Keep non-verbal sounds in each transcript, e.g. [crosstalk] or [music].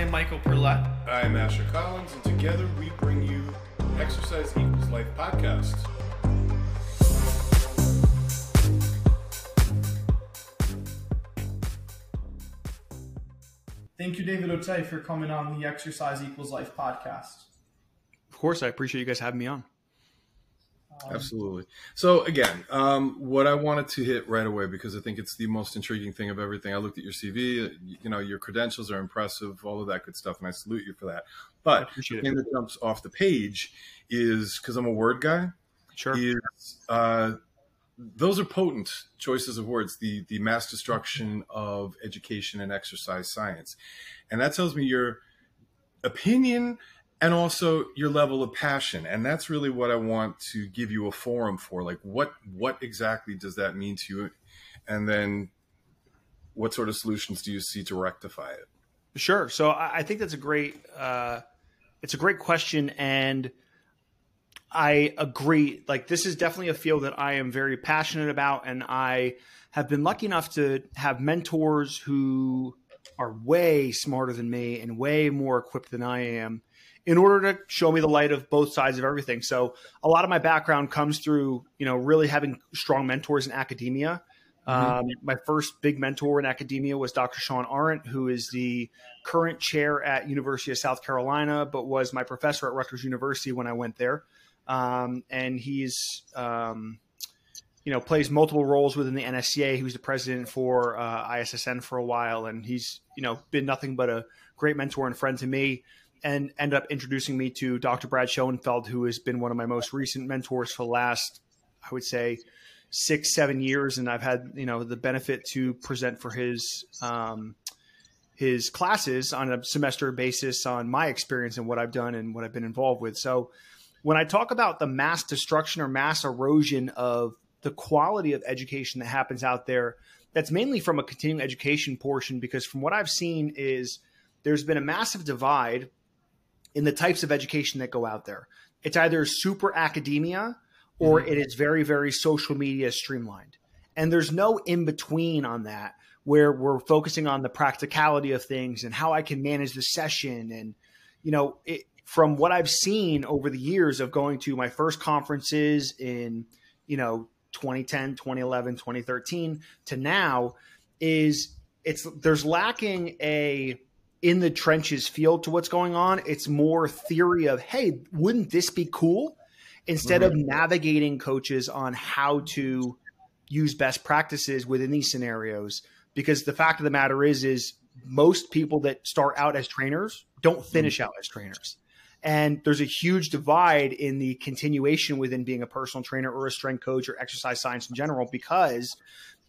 am Michael Perlet. I am Asher Collins, and together we bring you Exercise Equals Life podcast. Thank you, David Otey, for coming on the Exercise Equals Life podcast. Of course, I appreciate you guys having me on. Um, Absolutely. So again, um, what I wanted to hit right away because I think it's the most intriguing thing of everything. I looked at your CV. You know, your credentials are impressive, all of that good stuff, and I salute you for that. But the thing that jumps off the page is because I'm a word guy. Sure. Is uh, those are potent choices of words. The the mass destruction of education and exercise science, and that tells me your opinion and also your level of passion. And that's really what i want to give you a forum for. Like what what exactly does that mean to you? And then what sort of solutions do you see to rectify it? Sure. So i think that's a great uh, it's a great question. And i agree like this is definitely a field that i am very passionate about. And i have been lucky enough to have mentors who are way smarter than me and way more equipped than i am in order to show me the light of both sides of everything. So a lot of my background comes through, you know, really having strong mentors in academia. Mm-hmm. Um, my first big mentor in academia was Dr. Shawn Arent, who is the current chair at University of South Carolina, but was my professor at Rutgers University when I went there. Um, and he's, um, you know, plays multiple roles within the NSCA. He was the president for uh, ISSN for a while, and he's, you know, been nothing but a great mentor and friend to me and end up introducing me to Dr. Brad Schoenfeld, who has been one of my most recent mentors for the last, I would say, six, seven years. And I've had, you know, the benefit to present for his, um, his classes on a semester basis on my experience and what I've done and what I've been involved with. So when I talk about the mass destruction or mass erosion of the quality of education that happens out there, that's mainly from a continuing education portion, because from what I've seen is there's been a massive divide in the types of education that go out there. It's either super academia or mm-hmm. it is very, very social media streamlined. And there's no in between on that where we're focusing on the practicality of things and how I can manage the session. And, you know, it, from what I've seen over the years of going to my first conferences in, you know, 2010, 2011, 2013 to now is it's there's lacking a in the trenches feel to what's going on. It's more theory of, hey, wouldn't this be cool? Instead mm-hmm. of navigating coaches on how to use best practices within these scenarios. Because the fact of the matter is, is most people that start out as trainers don't finish mm-hmm. out as trainers. And there's a huge divide in the continuation within being a personal trainer or a strength coach or exercise science in general because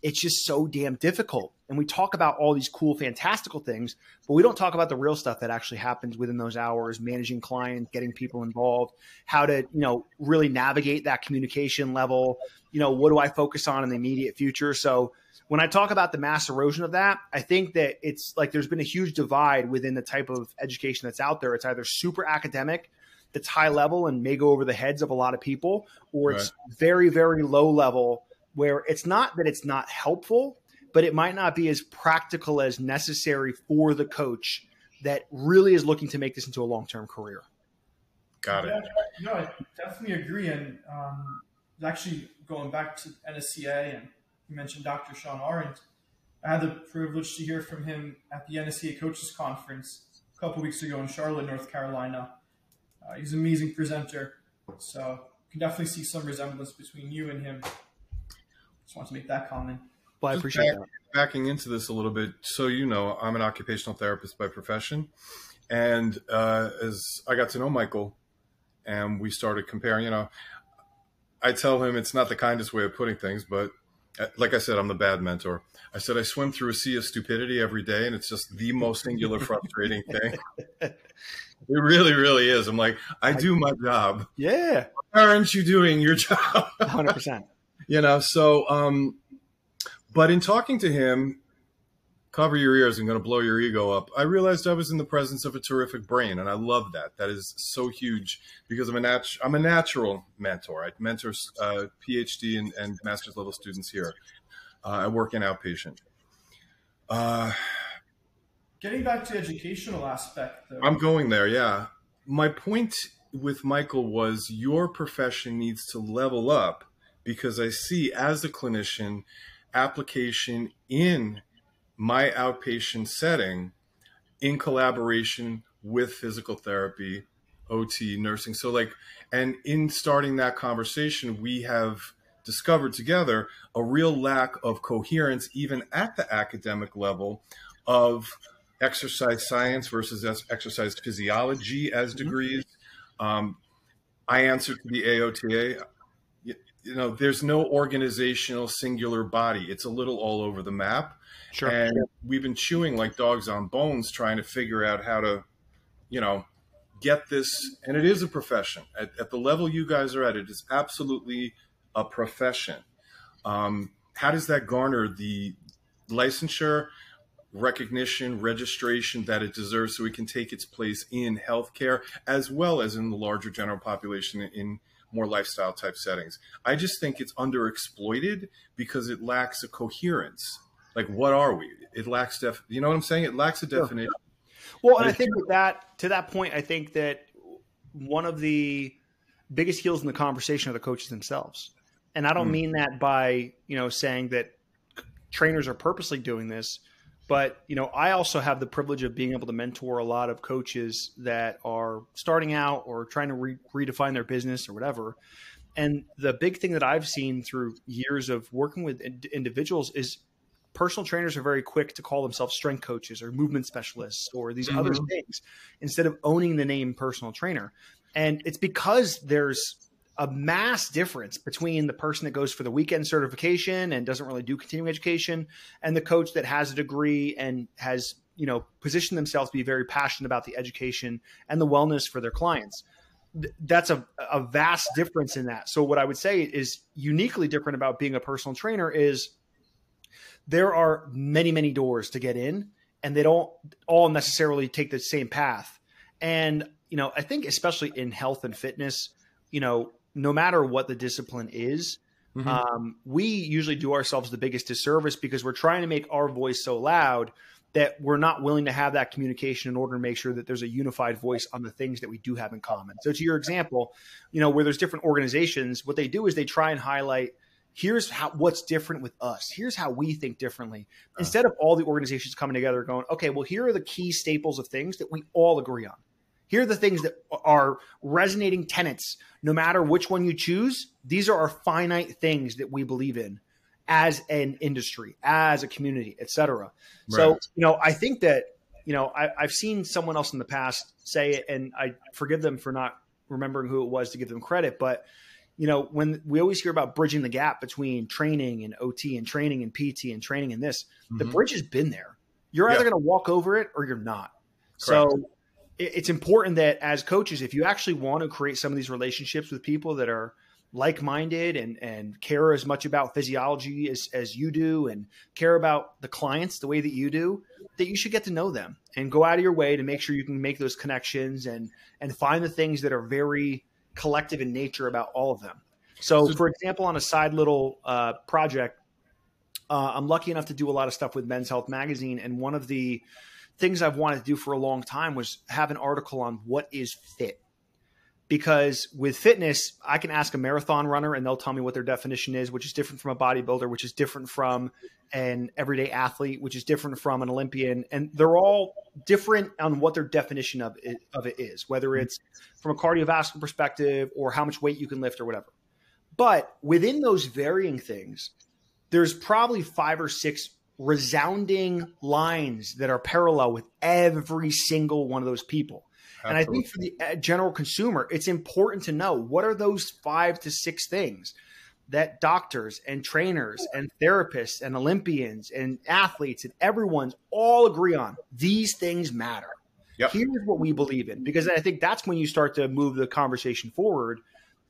it's just so damn difficult. And we talk about all these cool, fantastical things, but we don't talk about the real stuff that actually happens within those hours, managing clients, getting people involved, how to, you know, really navigate that communication level. You know, what do I focus on in the immediate future? So when I talk about the mass erosion of that, I think that it's like there's been a huge divide within the type of education that's out there. It's either super academic, that's high level and may go over the heads of a lot of people, or it's right. very, very low level where it's not that it's not helpful, but it might not be as practical as necessary for the coach that really is looking to make this into a long term career. Got it. Yeah, no, I definitely agree. And um, actually, going back to NSCA, and you mentioned Dr. Shawn Arent, I had the privilege to hear from him at the NSCA Coaches Conference a couple weeks ago in Charlotte, North Carolina. Uh, he's an amazing presenter. So you can definitely see some resemblance between you and him. Just want to make that comment. Well, I appreciate back, that. Backing into this a little bit, so you know, I'm an occupational therapist by profession, and uh, as I got to know Michael, and we started comparing, you know, I tell him it's not the kindest way of putting things, but uh, like I said, I'm the bad mentor. I said I swim through a sea of stupidity every day, and it's just the most singular, [laughs] frustrating thing. It really, really is. I'm like, I do my job. Yeah. Why aren't you doing your job? 100% you know, so, um, but in talking to him, cover your ears, I'm going to blow your ego up. I realized I was in the presence of a terrific brain, and I love that. That is so huge because I'm a nat- I'm a natural mentor. I mentor uh, PhD and, and master's level students here. Uh, I work in outpatient. Uh, getting back to the educational aspect, though. I'm going there. Yeah, my point with Michael was your profession needs to level up because I see as a clinician application in my outpatient setting in collaboration with physical therapy, OT, nursing. So, like, and in starting that conversation, we have discovered together a real lack of coherence, even at the academic level, of exercise science versus exercise physiology as mm-hmm. degrees. Um, I answer to the AOTA. You, know, there's no organizational singular body. It's a little all over the map. Sure. And we've been chewing like dogs on bones trying to figure out how to, you know, get this. And it is a profession. At, at the level you guys are at, it is absolutely a profession. Um, how does that garner the licensure, recognition, registration that it deserves so it can take its place in healthcare as well as in the larger general population in more lifestyle type settings? I just think it's underexploited because it lacks a coherence. Like, what are we? It lacks def. You know what I'm saying? It lacks a definition. Well, and I think with that to that point, I think that one of the biggest heels in the conversation are the coaches themselves. And I don't mm. mean that by, you know, saying that trainers are purposely doing this, but, you know, I also have the privilege of being able to mentor a lot of coaches that are starting out or trying to re- redefine their business or whatever. And the big thing that I've seen through years of working with ind- individuals is personal trainers are very quick to call themselves strength coaches or movement specialists or these mm-hmm. other things instead of owning the name personal trainer. And it's because there's a mass difference between the person that goes for the weekend certification and doesn't really do continuing education and the coach that has a degree and has you know positioned themselves to be very passionate about the education and the wellness for their clients. That's a, a vast difference in that. So what i would say is uniquely different about being a personal trainer is there are many many doors to get in and they don't all necessarily take the same path. And you know i think especially in health and fitness you know no matter what the discipline is, mm-hmm. um, we usually do ourselves the biggest disservice because we're trying to make our voice so loud that we're not willing to have that communication in order to make sure that there's a unified voice on the things that we do have in common. So to your example, you know, where there's different organizations, what they do is they try and highlight here's how what's different with us. Here's how we think differently. Instead of all the organizations coming together going, okay, well here are the key staples of things that we all agree on. Here are the things that are resonating tenets. No matter which one you choose, these are our finite things that we believe in as an industry, as a community, etc. Right. So, you know, I think that, you know, I, I've seen someone else in the past say it, and I forgive them for not remembering who it was to give them credit, but you know, when we always hear about bridging the gap between training and OT and training and PT and training and this, mm-hmm. the bridge has been there. You're either going to walk over it or you're not. Correct. So it's important that as coaches, if you actually want to create some of these relationships with people that are like-minded and and care as much about physiology as, as you do and care about the clients the way that you do that you should get to know them and go out of your way to make sure you can make those connections and and find the things that are very collective in nature about all of them. So, so for example on a side little uh, project uh, i'm lucky enough to do a lot of stuff with men's health magazine and one of the things I've wanted to do for a long time was have an article on what is fit. Because with fitness, I can ask a marathon runner and they'll tell me what their definition is, which is different from a bodybuilder, which is different from an everyday athlete, which is different from an Olympian. And they're all different on what their definition of it, of it is, whether mm-hmm. it's from a cardiovascular perspective or how much weight you can lift or whatever. But within those varying things, there's probably five or six resounding lines that are parallel with every single one of those people. Absolutely. And I think for the uh, general consumer, it's important to know what are those five to six things that doctors and trainers and therapists and Olympians and athletes and everyone's all agree on. These things matter. Yep. Here's what we believe in. Because I think that's when you start to move the conversation forward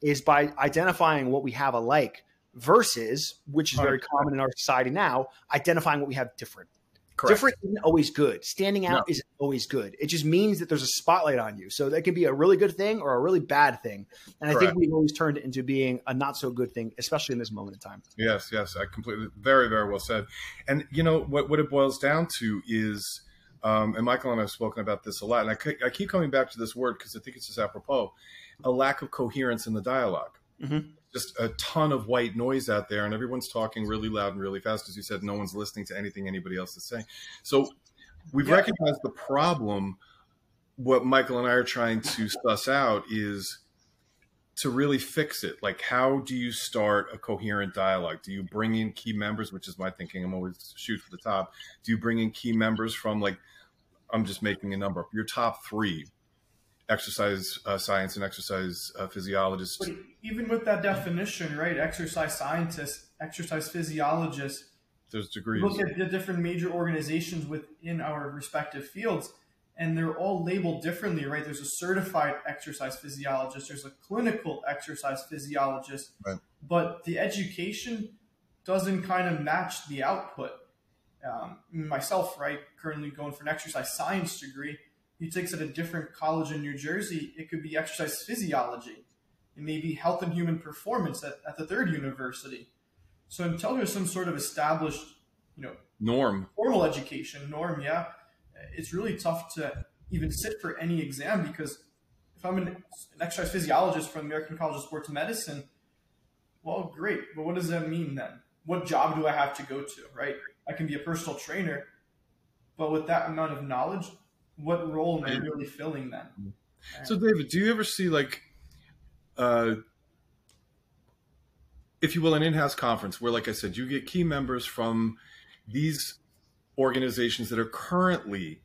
is by identifying what we have alike versus, which is very common in our society now, identifying what we have different. Correct. Different isn't always good. Standing out no. isn't always good. It just means that there's a spotlight on you. So that can be a really good thing or a really bad thing. And Correct. I think we've always turned it into being a not so good thing, especially in this moment in time. Yes, yes, I completely, very, very well said. And you know what? What it boils down to is um, and Michael and I have spoken about this a lot, and I, I keep coming back to this word because I think it's just apropos a lack of coherence in the dialog mm-hmm. Just a ton of white noise out there, and everyone's talking really loud and really fast. As you said, no one's listening to anything anybody else is saying. So we've yeah. recognized the problem. What Michael and I are trying to suss out is to really fix it like how do you start a coherent dialogue do you bring in key members which is my thinking i'm always shoot for the top do you bring in key members from like i'm just making a number your top three exercise uh, science and exercise uh, physiologists but even with that definition right exercise scientists exercise physiologists there's degrees look at the different major organizations within our respective fields and they're all labeled differently, right? There's a certified exercise physiologist, there's a clinical exercise physiologist, right. but the education doesn't kind of match the output. Um, myself, right, currently going for an exercise science degree. He takes at a different college in New Jersey. It could be exercise physiology. It may be health and human performance at, at the third university. So until there's some sort of established, you know, norm, formal education norm, yeah, it's really tough to even sit for any exam because if I'm an, an exercise physiologist from American College of Sports Medicine, well, great. But what does that mean then? What job do I have to go to, right? I can be a personal trainer, but with that amount of knowledge, what role am I really filling then? So, David, do you ever see like, uh, if you will, an in-house conference where, like I said, you get key members from these organizations that are currently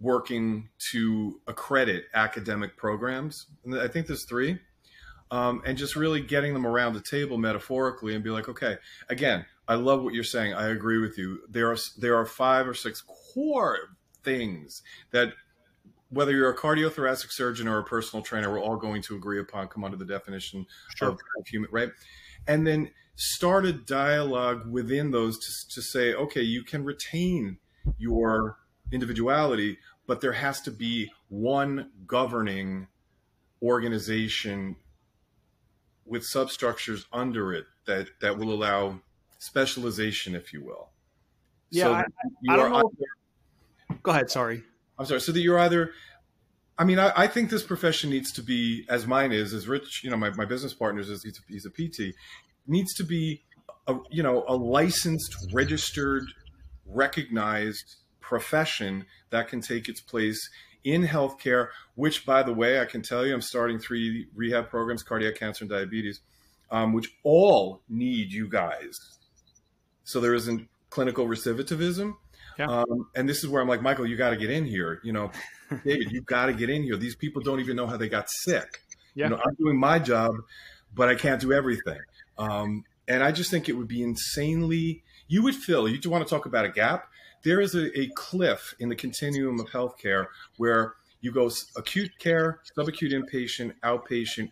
working to accredit academic programs. And I think there's three. Um, and just really getting them around the table metaphorically and be like, okay, again, I love what you're saying. I agree with you. There are there are five or six core things that whether you're a cardiothoracic surgeon or a personal trainer, we're all going to agree upon come under the definition sure. of human, right? And then start a dialogue within those to, to say, okay, you can retain your individuality, but there has to be one governing organization with substructures under it that, that will allow specialization, if you will. Yeah, so I, I, don't know. Go ahead. Sorry. I'm sorry. So that you're either, I mean, I, I, think this profession needs to be, as mine is, as Rich, you know, my, my business partners is, he's a, he's a PT needs to be a, you know a licensed registered recognized profession that can take its place in healthcare which by the way i can tell you i'm starting three rehab programs cardiac cancer and diabetes um, which all need you guys so there isn't clinical recidivism yeah. Um, and this is where I'm like, Michael, you got to get in here. You know, [laughs] David, you got to get in here. These people don't even know how they got sick. Yeah. You know, I'm doing my job, but I can't do everything. Um, and I just think it would be insanely, you would feel, you want to talk about a gap? There is a, a cliff in the continuum of healthcare where you go acute care, subacute inpatient, outpatient,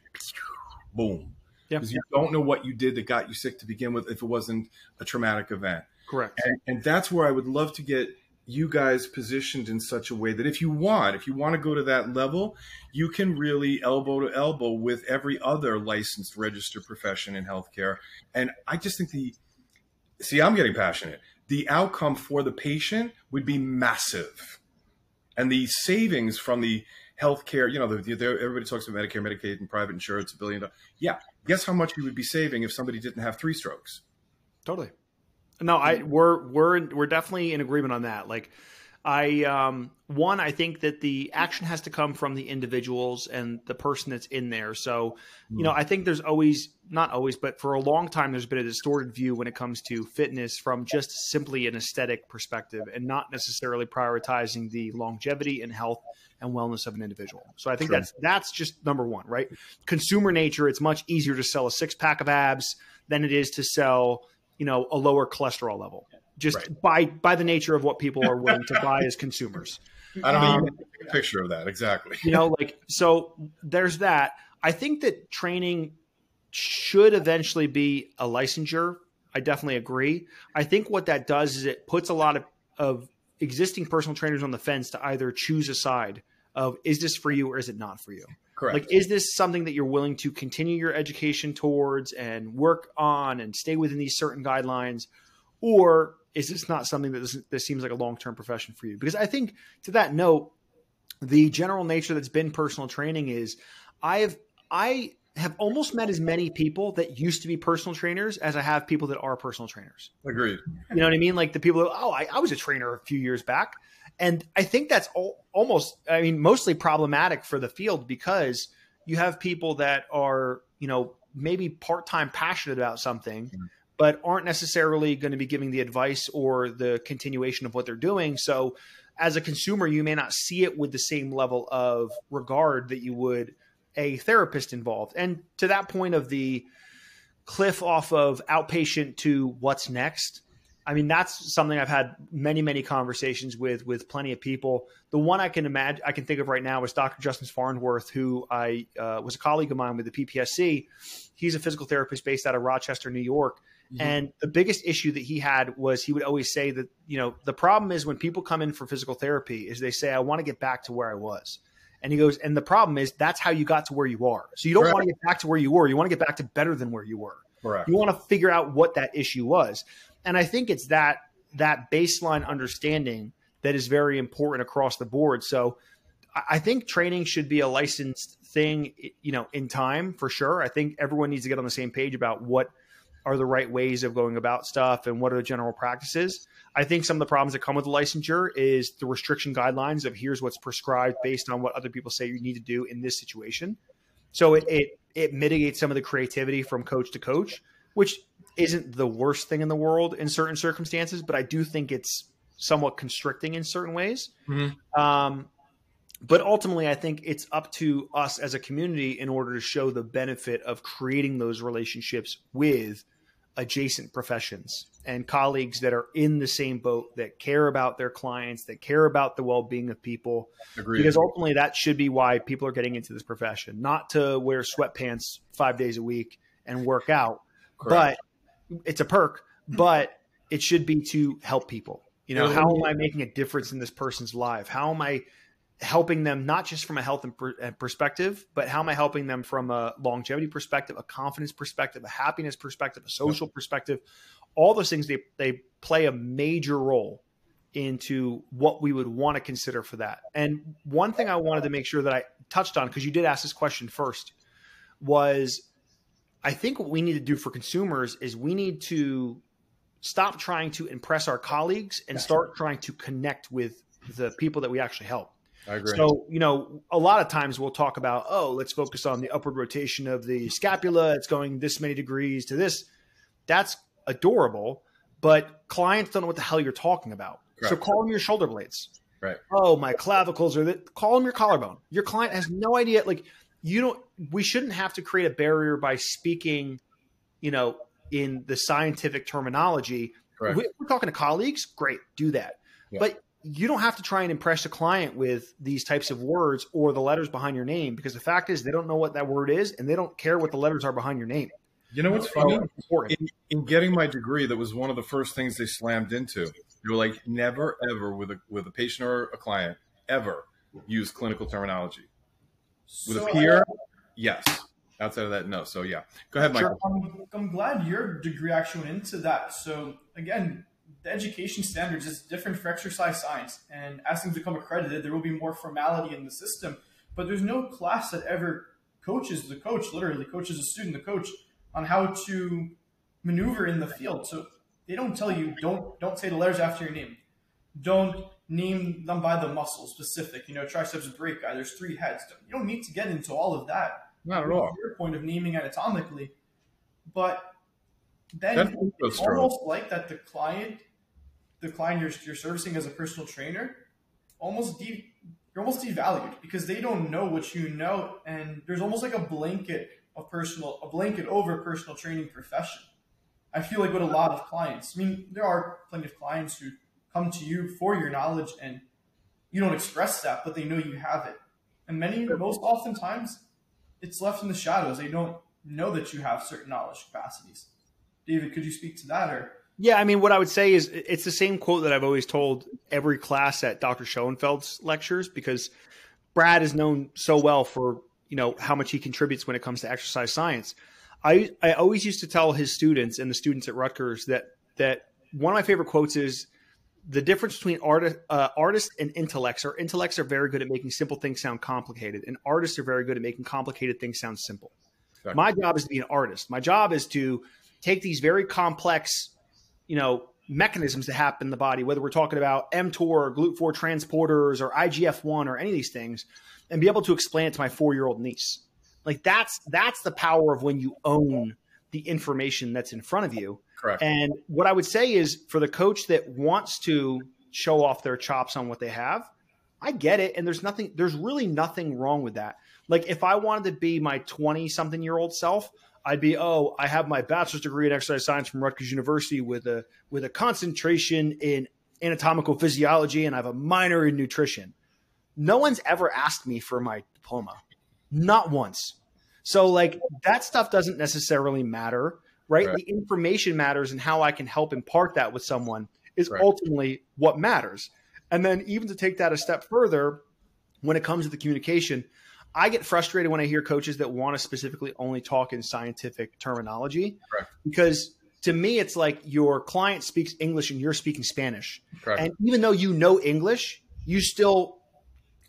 boom. Because you don't know what you did that got you sick to begin with if it wasn't a traumatic event. Correct. And, and that's where I would love to get you guys positioned in such a way that if you want, if you want to go to that level, you can really elbow to elbow with every other licensed registered profession in healthcare. And I just think the see, I'm getting passionate. The outcome for the patient would be massive. And the savings from the healthcare, you know, the, the, everybody talks about Medicare, Medicaid, and private insurance, a billion dollars. Yeah. Guess how much you would be saving if somebody didn't have three strokes? Totally. No, I we're we're we're definitely in agreement on that. Like I um one I think that the action has to come from the individuals and the person that's in there. So, you know, hmm. I think there's always not always, but for a long time there's been a distorted view when it comes to fitness from just simply an aesthetic perspective and not necessarily prioritizing the longevity and health and wellness of an individual. So I think that's that's just number 1, right? Consumer nature, it's much easier to sell a six pack of abs than it is to sell you know a lower cholesterol level just right. by by the nature of what people are willing to buy as consumers. [laughs] I don't um, take a picture of that exactly. You know, like so. There's that. I think that training should eventually be a licensure. I definitely agree. I think what that does is it puts a lot of, of existing personal trainers on the fence to either choose a side of is this for you or is it not for you. Correct. Like, is this something that you're willing to continue your education towards and work on and stay within these certain guidelines? Or is this not something that this, this seems like a long term profession for you? Because I think to that note, the general nature that's been personal training is I have I have almost met as many people that used to be personal trainers as I have people that are personal trainers. Agreed. You know what I mean? Like the people, who, oh, I, I was a trainer a few years back. And I think that's all, almost, I mean, mostly problematic for the field because you have people that are, you know, maybe part time passionate about something, mm-hmm. but aren't necessarily going to be giving the advice or the continuation of what they're doing. So, as a consumer, you may not see it with the same level of regard that you would a therapist involved. And to that point of the cliff off of outpatient to what's next, I mean that's something I've had many many conversations with with plenty of people. The one I can imagine I can think of right now is Dr. Justin Farnworth, who I uh, was a colleague of mine with the PPSC. He's a physical therapist based out of Rochester, New York. Mm-hmm. And the biggest issue that he had was he would always say that, you know, the problem is when people come in for physical therapy is they say, I want to get back to where I was. And he goes, and the problem is that's how you got to where you are. So you don't want to get back to where you were. You want to get back to better than where you were. Correct. You want to figure out what that issue was. And I think it's that that baseline understanding that is very important across the board. So I think training should be a licensed thing, you know, in time for sure. I think everyone needs to get on the same page about what are the right ways of going about stuff and what are the general practices. I think some of the problems that come with the licensure is the restriction guidelines of here's what's prescribed based on what other people say you need to do in this situation. So it, it, it mitigates some of the creativity from coach to coach, which isn't the worst thing in the world in certain circumstances, but I do think it's somewhat constricting in certain ways. Mm-hmm. Um, but ultimately, I think it's up to us as a community in order to show the benefit of creating those relationships with adjacent professions and colleagues that are in the same boat that care about their clients that care about the well-being of people. Agreed. because ultimately that should be why people are getting into this profession not to wear sweatpants five days a week and work out. Correct. but it's a perk hmm. but it should be to help people. You know how am i making a difference in this person's life? How am i helping them not just from a health and per- perspective, but how am I helping them from a longevity perspective, a confidence perspective, a happiness perspective, a social perspective? All those things they they play a major role into what we would want to consider for that. And one thing I wanted to make sure that I touched on because you did ask this question first was I think what we need to do for consumers is we need to stop trying to impress our colleagues and start trying to connect with the people that we actually help. I agree. So, you know, a lot of times we'll talk about, oh, let's focus on the upward rotation of the scapula. It's going this many degrees to this. That's adorable, but clients don't know what the hell you're talking about. Correct. So call them your shoulder blades. Right. Oh, my clavicles are that. Call them your collarbone. Your client has no idea. Like, you don't, we shouldn't have to create a barrier by speaking, you know, in the scientific terminology. Correct. We're talking to colleagues. Great. Do that. Yeah. But you don't have to try and impress a client with these types of words or the letters behind your name because the fact is they don't know what that word is and they don't care what the letters are behind your name. You know what's funny? In, in, getting my degree, that was one of the first things they slammed into. They were like, never ever with a with a patient or a client ever use clinical terminology. With so, a peer, yes. Outside of that, no. So yeah, go ahead, Michael. Sure. I'm, I'm glad your degree actually went into that. So again, the education standards is different for exercise science. And as things become accredited, there will be more formality in the system. But there's no class that ever coaches the coach, literally coaches a student, the coach, on how to maneuver in the field. So they don't tell you don't don't say the letters after your name. Don't name them by the muscle specific. You know, triceps brachii. There's three heads. You don't need to get into all of that. Not at all. Your point of naming anatomically, but then it's almost like that the client the client you're, you're servicing as a personal trainer almost de- you're almost devalued because they don't know what you know and there's almost like a blanket of personal a blanket over personal training profession. I feel like with a lot of clients i mean there are plenty of clients who come to you for your knowledge and you don't express that but they know you have it. And many most oftentimes it's left in the shadows. They don't know that you have certain knowledge capacities. David could you speak to that or yeah, I mean, what I would say is it's the same quote that I've always told every class at Dr. Schoenfeld's lectures because Brad is known so well for you know how much he contributes when it comes to exercise science. I I always used to tell his students and the students at Rutgers that that one of my favorite quotes is the difference between artist, uh, artists and intellects are intellects are very good at making simple things sound complicated, and artists are very good at making complicated things sound simple. Exactly. My job is to be an artist. My job is to take these very complex, you know, mechanisms that happen in the body, whether we're talking about mTOR or GLUT4 transporters or IGF-1 or any of these things, and be able to explain it to my four-year-old niece. Like that's that's the power of when you own the information that's in front of you. Correct. And what I would say is for the coach that wants to show off their chops on what they have, I get it. And there's nothing, there's really nothing wrong with that. Like if I wanted to be my 20 something year old self, I'd be, oh, I have my bachelor's degree in exercise science from Rutgers University with a with a concentration in anatomical physiology, and I have a minor in nutrition. No one's ever asked me for my diploma, not once. So like that stuff doesn't necessarily matter, right? right. The information matters, and how I can help impart that with someone is right. ultimately what matters. And then even to take that a step further, when it comes to the communication, I get frustrated when I hear coaches that want to specifically only talk in scientific terminology Correct. because to me it's like your client speaks English and you're speaking Spanish. Correct. And even though you know English, you still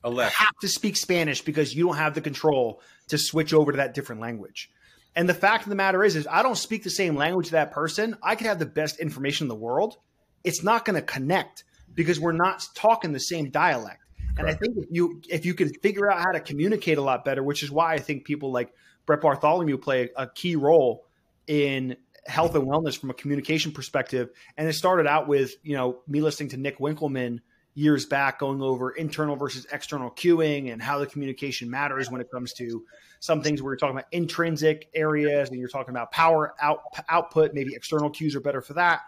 Elect. have to speak Spanish because you don't have the control to switch over to that different language. And the fact of the matter is, is I don't speak the same language to that person. I could have the best information in the world. It's not going to connect because we're not talking the same dialect. And I think if you if you can figure out how to communicate a lot better, which is why I think people like Brett Bartholomew play a key role in health and wellness from a communication perspective. And it started out with you know me listening to Nick Winkelman years back, going over internal versus external cueing and how the communication matters when it comes to some things where you're talking about intrinsic areas and you're talking about power out output. Maybe external cues are better for that.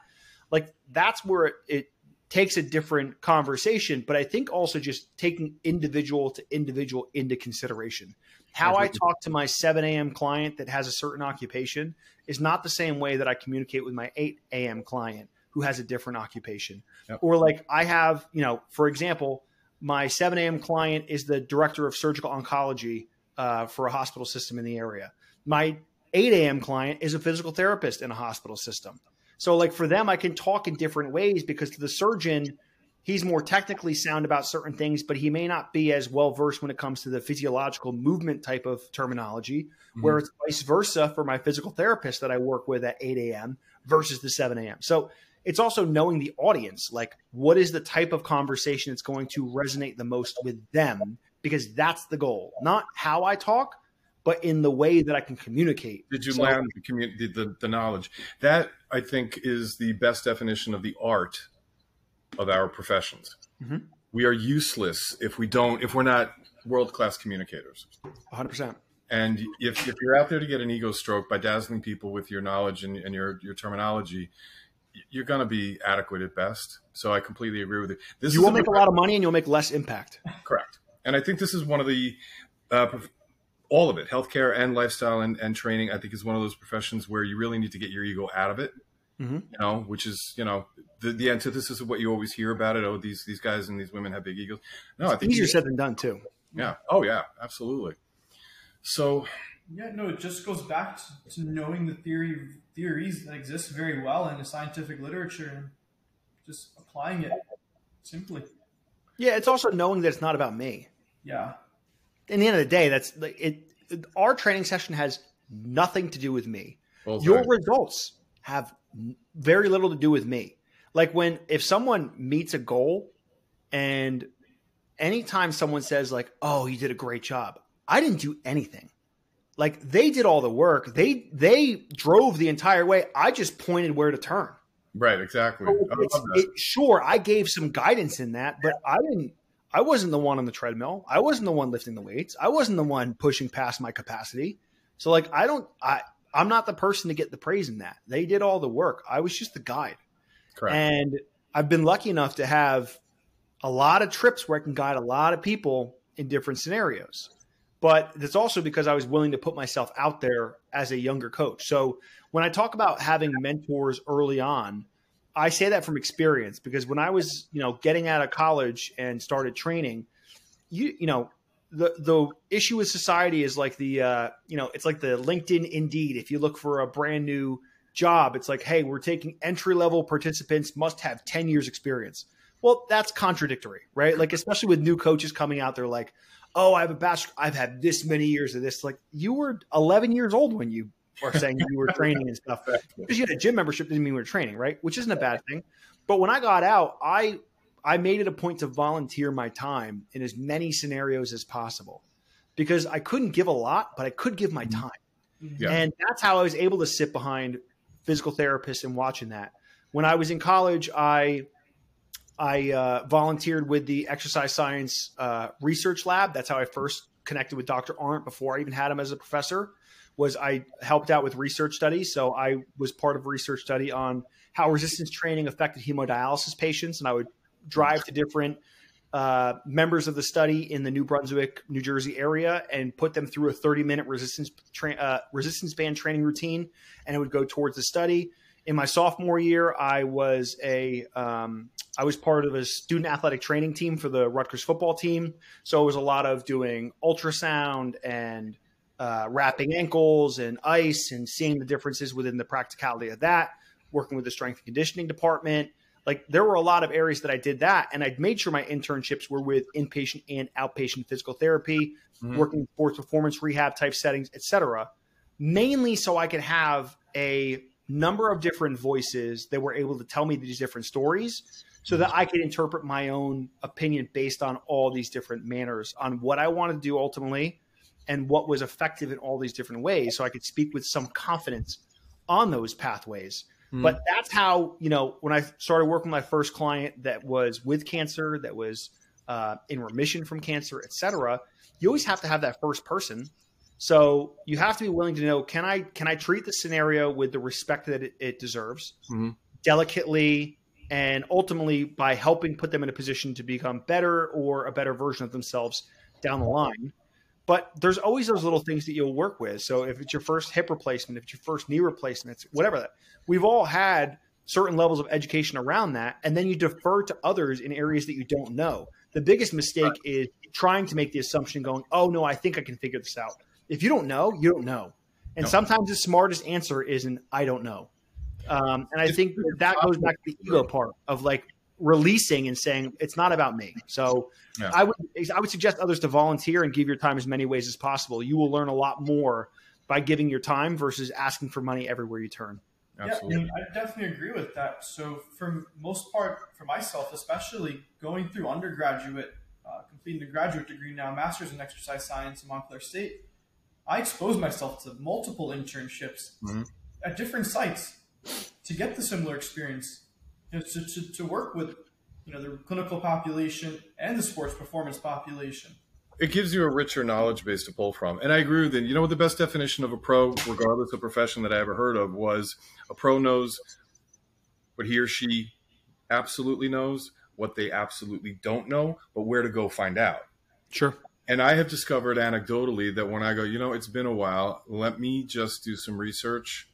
Like that's where it, it takes a different conversation, but I think also just taking individual to individual into consideration. How I talk to my 7 a.m. client that has a certain occupation is not the same way that I communicate with my 8 a.m. client who has a different occupation. Yep. Or like I have, you know, for example, my 7 a.m. client is the director of surgical oncology uh, for a hospital system in the area. My 8 a.m. client is a physical therapist in a hospital system. So like for them, I can talk in different ways because to the surgeon, he's more technically sound about certain things, but he may not be as well versed when it comes to the physiological movement type of terminology. Mm-hmm. Where it's vice versa for my physical therapist that I work with at 8 a.m. versus the 7 a.m. So it's also knowing the audience, like what is the type of conversation that's going to resonate the most with them, because that's the goal, not how I talk, but in the way that I can communicate. Did you so, learn the, commun- the, the, the knowledge? That I think is the best definition of the art of our professions. Mm-hmm. We are useless if we don't if we're not world class communicators. 100. percent And if, if you're out there to get an ego stroke by dazzling people with your knowledge and, and your your terminology, you're going to be adequate at best. So I completely agree with you. This you will make a lot of money and you'll make less impact. Correct. And I think this is one of the uh, all of it, healthcare and lifestyle and, and training, I think is one of those professions where you really need to get your ego out of it. Mm-hmm. You know, which is you know the, the antithesis of what you always hear about it. Oh, these these guys and these women have big egos. No, it's I think easier said than done too. Yeah. Oh yeah, absolutely. So. Yeah, no, it just goes back to, to knowing the theory theories that exist very well in the scientific literature and just applying it simply. Yeah, it's also knowing that it's not about me. Yeah in the end of the day, that's like it. Our training session has nothing to do with me. Your results have very little to do with me. Like when if someone meets a goal, and anytime someone says like, "Oh, you did a great job," I didn't do anything. Like they did all the work. They they drove the entire way. I just pointed where to turn. Right, exactly. So it, sure, I gave some guidance in that, but I didn't I wasn't the one on the treadmill. I wasn't the one lifting the weights. I wasn't the one pushing past my capacity. So like I don't I I'm not the person to get the praise in that. They did all the work. I was just the guide. Correct. And I've been lucky enough to have a lot of trips where I can guide a lot of people in different scenarios. But it's also because I was willing to put myself out there as a younger coach. So when I talk about having mentors early on, I say that from experience because when I was, you know, getting out of college and started training, you you know, the the issue with society is like the uh, you know, it's like the LinkedIn Indeed. If you look for a brand new job, it's like, hey, we're taking entry level participants, must have 10 years experience. Well, that's contradictory, right? Like, especially with new coaches coming out, they're like, oh, I have a bachelor, I've had this many years of this. Like, you were 11 years old when you were saying you were training and stuff. Because you had a gym membership didn't mean you were training, right? Which isn't a bad thing. But when I got out, I I made it a point to volunteer my time in as many scenarios as possible because I couldn't give a lot, but I could give my Mm-hmm. time. Yeah. And that's how I was able to sit behind physical therapists and watching that. When I was in college, I I uh, volunteered with the exercise science uh, research lab. That's how I first connected with Dr. Arent before I even had him as a professor. Was I helped out with research studies? So I was part of a research study on how resistance training affected hemodialysis patients, and I would drive to different uh, members of the study in the New Brunswick, New Jersey area and put them through a 30 minute resistance tra- uh, resistance band training routine, and it would go towards the study. In my sophomore year, I was a um, I was part of a student athletic training team for the Rutgers football team, so it was a lot of doing ultrasound and uh, wrapping ankles and ice and seeing the differences within the practicality of that. Working with the strength and conditioning department, like there were a lot of areas that I did that, and I'd made sure my internships were with inpatient and outpatient physical therapy, Mhm. working in sports performance rehab type settings, etc. Mainly so I could have a number of different voices that were able to tell me these different stories, so that I could interpret my own opinion based on all these different manners on what I wanted to do ultimately, and what was effective in all these different ways, so I could speak with some confidence on those pathways. Mhm. But that's how, you know, when I started working with my first client that was with cancer, that was uh, in remission from cancer, et cetera, you always have to have that first person. So you have to be willing to know, can I, can I treat the scenario with the respect that it, it deserves Mhm. delicately and ultimately by helping put them in a position to become better or a better version of themselves down the line. But there's always those little things that you'll work with. So if it's your first hip replacement, if it's your first knee replacement, it's whatever that we've all had certain levels of education around that, and then you defer to others in areas that you don't know. The biggest mistake is trying to make the assumption going, oh no, I think I can figure this out. If you don't know, you don't know. And No. sometimes the smartest answer is an I don't know. Um, and I think that, that goes back to the ego part of like releasing and saying it's not about me. So Yeah. I would I would suggest others to volunteer and give your time as many ways as possible. You will learn a lot more by giving your time versus asking for money everywhere you turn. Absolutely. Yeah, I definitely agree with that. So, for most part, for myself, especially going through undergraduate, uh, completing the graduate degree now, master's in exercise science in Montclair State, I exposed myself to multiple internships Mhm. at different sites to get the similar experience, you know, to, to, to work with you know the clinical population and the sports performance population. it gives you a richer knowledge base to pull from. And I agree with you. You know what the best definition of a pro, regardless of profession that I ever heard of, was a pro knows what he or she absolutely knows, what they absolutely don't know, but where to go find out. Sure. And I have discovered anecdotally that when I go, you know, it's been a while, let me just do some research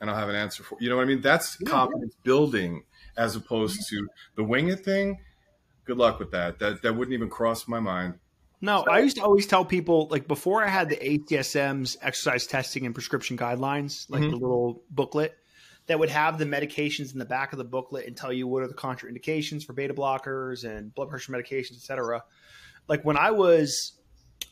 and I'll have an answer for you know what I mean? That's Yeah, confidence building as opposed to the wing it thing. Good luck with that. That that wouldn't even cross my mind. No, I used to always tell people like before I had the ACSM's exercise testing and prescription guidelines, like Mhm. the little booklet that would have the medications in the back of the booklet and tell you what are the contraindications for beta blockers and blood pressure medications, etc. Like when I was,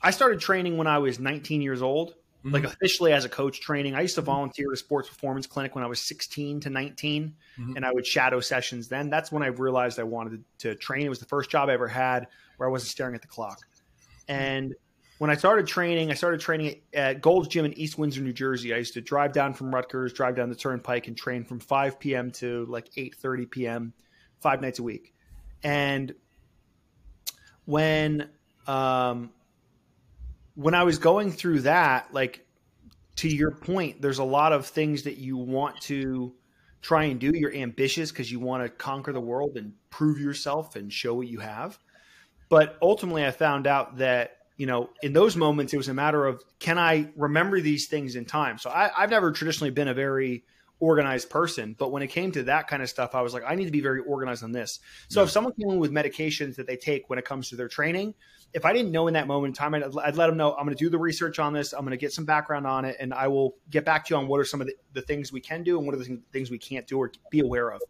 I started training when I was 19 years old, like officially as a coach training. I used to volunteer at a sports performance clinic when I was 16 to 19, Mhm. and I would shadow sessions then. That's when I realized I wanted to train. It was the first job I ever had where I wasn't staring at the clock. And when I started training, I started training at Gold's Gym in East Windsor, New Jersey. I used to drive down from Rutgers, drive down the Turnpike, and train from 5 p.m. to like 8:30 p.m. five nights a week. And when um, when I was going through that, like to your point, there's a lot of things that you want to try and do. You're ambitious because you want to conquer the world and prove yourself and show what you have. But ultimately, I found out that you know in those moments it was a matter of can I remember these things in time. So I, I've never traditionally been a very organized person. But when it came to that kind of stuff, I was like, I need to be very organized on this. So Yeah. if someone came in with medications that they take when it comes to their training, if I didn't know in that moment in time, I'd, I'd let them know I'm going to do the research on this. I'm going to get some background on it, and I will get back to you on what are some of the, the things we can do and what are the things we can't do or be aware of.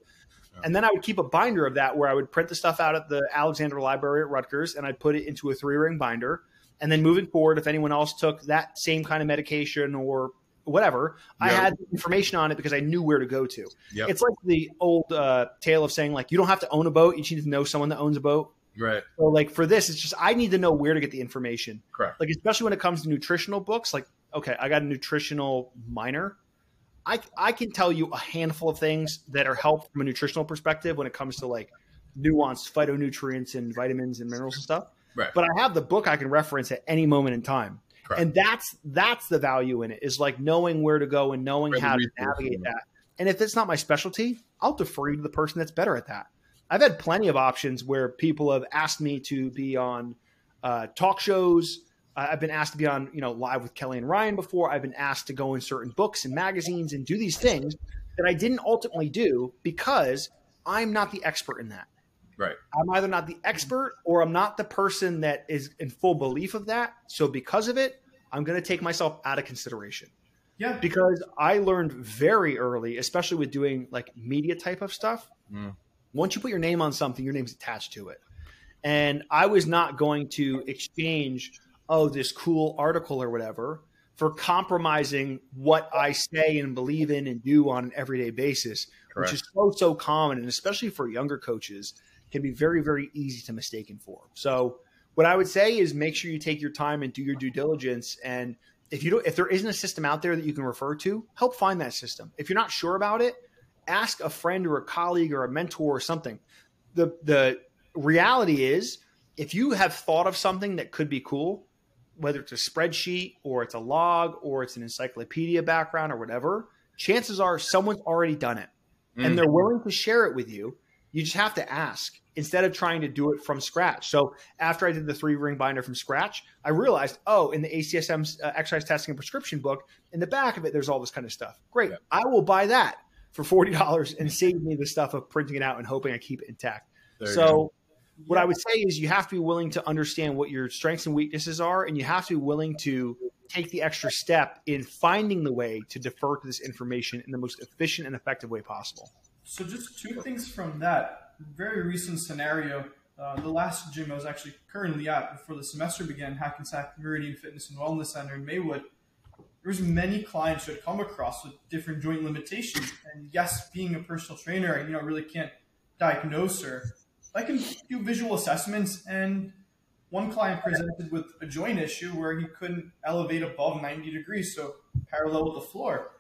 And then I would keep a binder of that where I would print the stuff out at the Alexander Library at Rutgers and I'd put it into a three ring binder. And then moving forward, if anyone else took that same kind of medication or whatever, I had information on it because I knew where to go to. Yep. It's like the old uh, tale of saying, like, you don't have to own a boat, you just need to know someone that owns a boat. Right. So, like, for this, it's just I need to know where to get the information. Correct. Like, especially when it comes to nutritional books, like, okay, I got a nutritional minor. I, I can tell you a handful of things that are helpful from a nutritional perspective when it comes to like nuanced phytonutrients and vitamins and minerals and stuff. Right. But I have the book I can reference at any moment in time. Correct. And that's that's the value in it is like knowing where to go and knowing how to navigate that. And if it's not my specialty, I'll defer you to the person that's better at that. I've had plenty of options where people have asked me to be on uh, talk shows. I've been asked to be on, you know, live with Kelly and Ryan before. I've been asked to go in certain books and magazines and do these things that I didn't ultimately do because I'm not the expert in that. Right. I'm either not the expert or I'm not the person that is in full belief of that. So because of it, I'm going to take myself out of consideration Yeah. because I learned very early, especially with doing like media type of stuff. Mm. Once you put your name on something, your name's attached to it. And I was not going to exchange, oh, this cool article or whatever for compromising what I say and believe in and do on an everyday basis, Correct. which is so, so common. And especially for younger coaches, can be very, very easy to mistaken for. So, what I would say is make sure you take your time and do your due diligence. And if you don't, if there isn't a system out there that you can refer to, help find that system. If you're not sure about it, ask a friend or a colleague or a mentor or something. The the reality is, if you have thought of something that could be cool, whether it's a spreadsheet or it's a log or it's an encyclopedia background or whatever, chances are someone's already done it Mm. and they're willing to share it with you. You just have to ask instead of trying to do it from scratch. So after I did the three ring binder from scratch, I realized, oh, in the ACSM uh, exercise testing and prescription book, in the back of it, there's all this kind of stuff. Great. Yeah. I will buy that for $40 and save me the stuff of printing it out and hoping I keep it intact. There so go. what I would say is you have to be willing to understand what your strengths and weaknesses are, and you have to be willing to take the extra step in finding the way to defer to this information in the most efficient and effective way possible. So just two things from that very recent scenario. Uh, the last gym I was actually currently at before the semester began, Hackensack Meridian Fitness and Wellness Center in Maywood. There was many clients had come across with different joint limitations, and yes, being a personal trainer, I you know really can't diagnose her. I can do visual assessments. And one client presented with a joint issue where he couldn't elevate above 90 degrees, so parallel with the floor.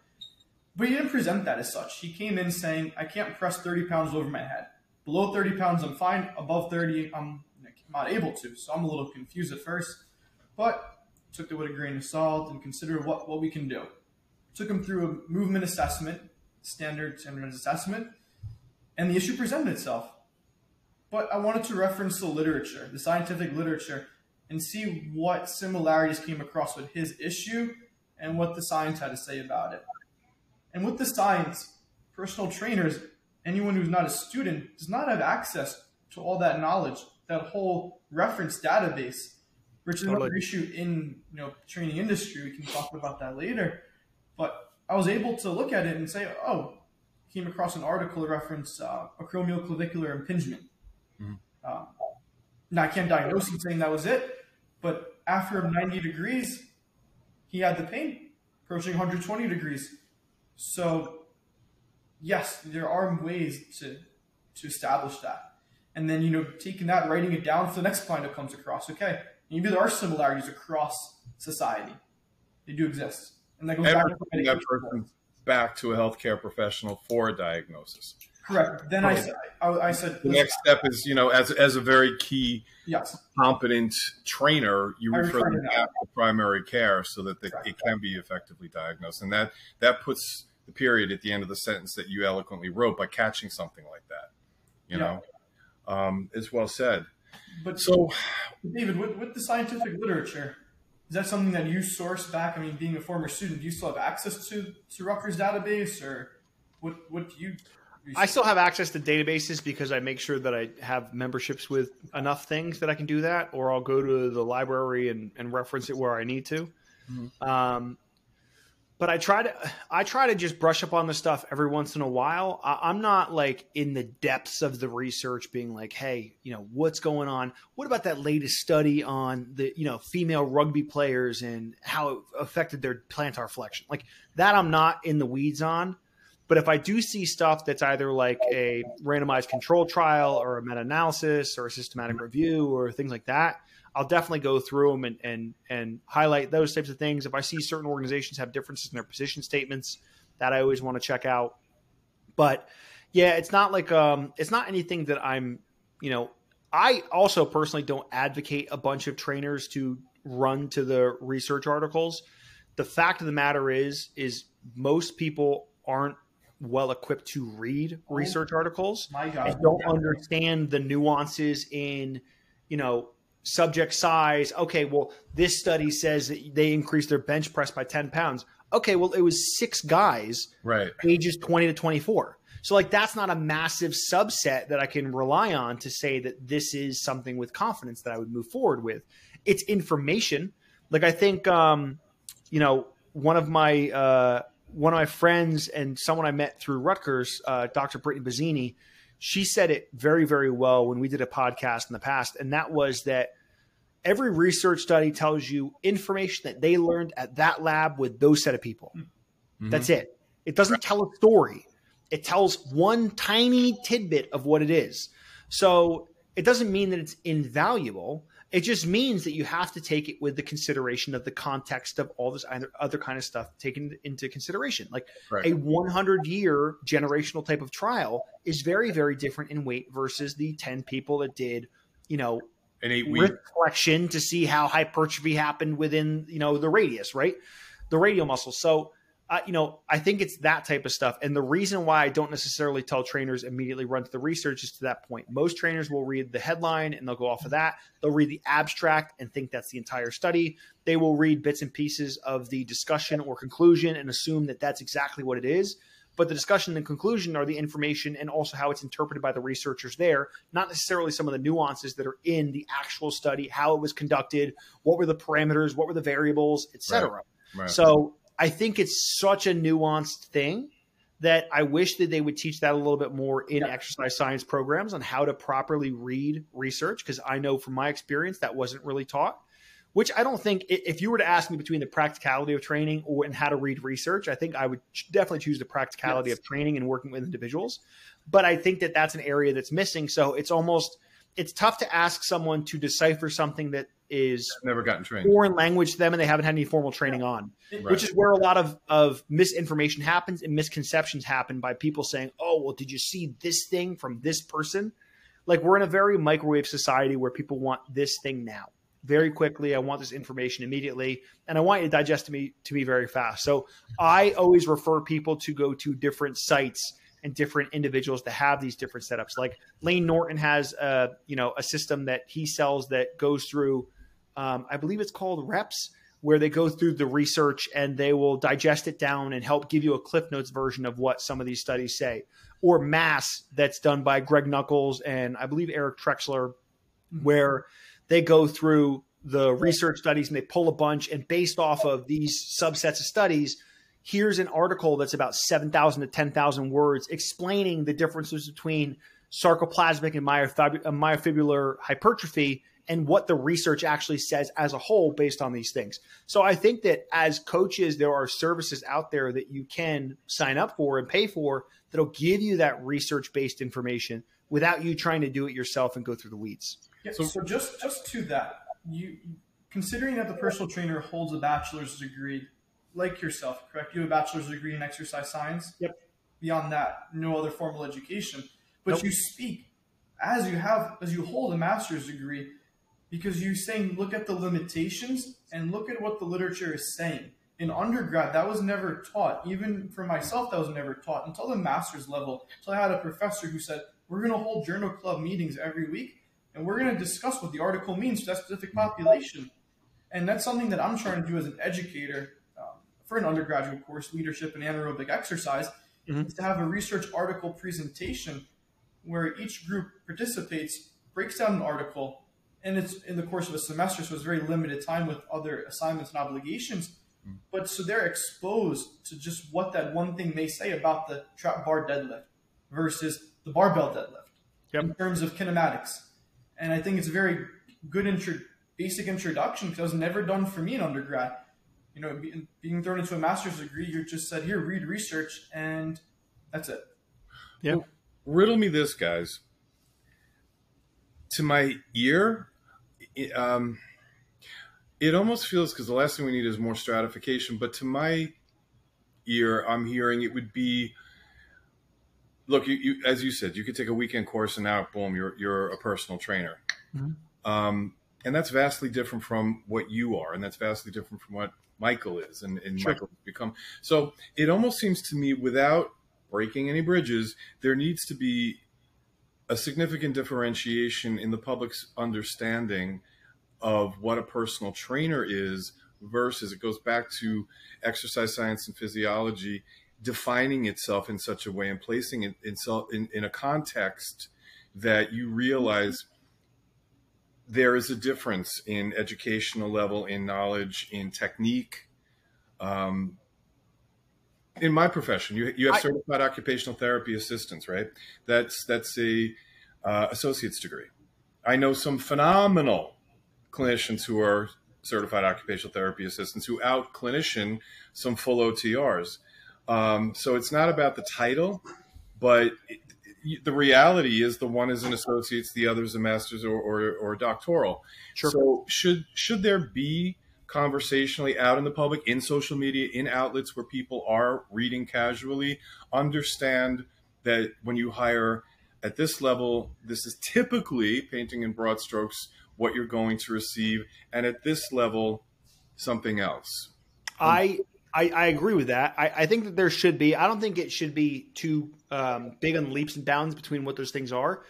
But he didn't present that as such. He came in saying, I can't press 30 pounds over my head. Below 30 pounds, I'm fine. Above 30, I'm not able to. So I'm a little confused at first. But took it with a grain of salt and considered what, what we can do. Took him through a movement assessment, standard standardized assessment, and the issue presented itself. But I wanted to reference the literature, the scientific literature, and see what similarities came across with his issue and what the science had to say about it. And with the science, personal trainers, anyone who's not a student, does not have access to all that knowledge, that whole reference database, which is another issue in you know training industry. We can talk about that later. But I was able to look at it and say, oh, came across an article that referenced uh, acromioclavicular impingement. Um, now I can't diagnose him saying that was it, but after 90 degrees, he had the pain approaching 120 degrees. So, yes, there are ways to to establish that, and then you know taking that, writing it down for the next client that comes across. Okay, maybe there are similarities across society; they do exist, and that goes And back to that person back to a healthcare professional for a diagnosis. Correct. Then I said, I, I said, The next step is, you know, as as a very key yes, competent trainer, you I refer them to back to primary care so that Correct. it can be effectively diagnosed, and that that puts the period at the end of the sentence that you eloquently wrote by catching something like that. You Yeah. know, um, is well said. But So, David, with, with the scientific literature, is that something that you source back? I mean, being a former student, do you still have access to, to Rutgers database or What what do you? I still have access to databases because I make sure that I have memberships with enough things that I can do that, or I'll go to the library and, and reference it where I need to. Mm-hmm. Um, but I try to I try to just brush up on the stuff every once in a while. I, am not like in the depths of the research, being like, hey, you know, what's going on? What about that latest study on the you know female rugby players and how it affected their plantar flexion? Like that, I'm not in the weeds on. But if I do see stuff that's either like a randomized control trial or a meta analysis or a systematic review or things like that, I'll definitely go through them and, and and highlight those types of things. If I see certain organizations have differences in their position statements, that I always want to check out. But yeah, it's not like um, it's not anything that I'm, you know, I also personally don't advocate a bunch of trainers to run to the research articles. The fact of the matter is, is most people aren't well equipped to read oh research articles and don't understand the nuances in, you know, subject size. Okay, well, this study says that they increased their bench press by 10 pounds. Okay, well, it was six guys, right, ages 20 to 24. So, like, that's not a massive subset that I can rely on to say that this is something with confidence that I would move forward with. It's information. Like, I think, um, you know, one of my uh, one of my friends and someone I met through Rutgers, uh, Dr. Brittany Bazzini, she said it very, very well when we did a podcast in the past, and that was that every research study tells you information that they learned at that lab with those set of people. Mm-hmm. That's it. It doesn't tell a story. It tells one tiny tidbit of what it is. So it doesn't mean that it's invaluable. It just means that you have to take it with the consideration of the context of all this other, other kind of stuff taken into consideration. Like right. a 100 year generational type of trial is very, very different in weight versus the 10 people that did, you know, an eight week reflection to see how hypertrophy happened within, you know, the radius, right? The radial muscle. So uh, you know, I think it's that type of stuff. And the reason why I don't necessarily tell trainers immediately run to the research is to that point. Most trainers will read the headline and they'll go off of that. They'll read the abstract and think that's the entire study. They will read bits and pieces of the discussion or conclusion and assume that that's exactly what it is. But the discussion and conclusion are the information and also how it's interpreted by the researchers there, not necessarily some of the nuances that are in the actual study, how it was conducted, what were the parameters, what were the variables, etc. Right. Right. So I think it's such a nuanced thing that I wish that they would teach that a little bit more in yeah. exercise science programs on how to properly read research. Because I know from my experience that wasn't really taught. Which I don't think, if you were to ask me between the practicality of training or and how to read research, I think I would definitely choose the practicality yes. of training and working with individuals. But I think that that's an area that's missing. So it's almost it's tough to ask someone to decipher something that is never gotten trained. foreign language to them and they haven't had any formal training on right. which is where a lot of, of misinformation happens and misconceptions happen by people saying oh well did you see this thing from this person? Like we're in a very microwave society where people want this thing now. Very quickly i want this information immediately and i want you to digest to me to me very fast. So i always refer people to go to different sites and different individuals to have these different setups. Like Layne Norton has a you know a system that he sells that goes through, um, I believe it's called Reps, where they go through the research and they will digest it down and help give you a Cliff Notes version of what some of these studies say. Or Mass, that's done by Greg Nuckols and I believe Eric Trexler, mm-hmm. where they go through the research studies and they pull a bunch and based off of these subsets of studies here's an article that's about 7,000 to 10,000 words explaining the differences between sarcoplasmic and uh, myofibrillar hypertrophy and what the research actually says as a whole based on these things. So I think that as coaches, there are services out there that you can sign up for and pay for that'll give you that research based information without you trying to do it yourself and go through the weeds. Yeah, so, so just just to that, you considering that the personal trainer holds a bachelor's degree like yourself, correct? You have a bachelor's degree in exercise science. Yep. Beyond that, no other formal education. But nope. you speak as you have as you hold a master's degree because you're saying look at the limitations and look at what the literature is saying. In undergrad, that was never taught. Even for myself, that was never taught until the master's level. So I had a professor who said, We're going to hold journal club meetings every week and we're going to discuss what the article means to that specific population. And that's something that I'm trying to do as an educator for an undergraduate course, leadership and anaerobic exercise, mm-hmm. is to have a research article presentation where each group participates, breaks down an article, and it's in the course of a semester, so it's very limited time with other assignments and obligations. Mm. But so they're exposed to just what that one thing may say about the trap bar deadlift versus the barbell deadlift yep. in terms of kinematics. And I think it's a very good intro, basic introduction because it was never done for me in undergrad. You know, being thrown into a master's degree, you're just said, here, read research, and that's it. Yeah. Well, riddle me this, guys. To my ear, it, um, it almost feels because the last thing we need is more stratification. But to my ear, I'm hearing it would be look, you, you, as you said, you could take a weekend course and now, boom, you're you're a personal trainer, mm-hmm. um, and that's vastly different from what you are, and that's vastly different from what Michael is, and, and sure. Michael has become. So it almost seems to me, without breaking any bridges, there needs to be a significant differentiation in the public's understanding of what a personal trainer is versus it goes back to exercise science and physiology defining itself in such a way and placing it in, in, in a context that you realize there is a difference in educational level, in knowledge, in technique. Um, in my profession, you, you have certified occupational therapy assistants, right? That's that's a uh, associate's degree. I know some phenomenal clinicians who are certified occupational therapy assistants who out clinician some full OTRs. Um, so it's not about the title, but it, the reality is the one is an associate's, the other is a master's or, or, or doctoral. Sure. So should should there be conversationally out in the public, in social media, in outlets where people are reading casually, understand that when you hire at this level, this is typically painting in broad strokes what you're going to receive, and at this level, something else. I I, I, agree with that. I, I, think that there should be. I don't think it should be too um, big on leaps and bounds between what those things are.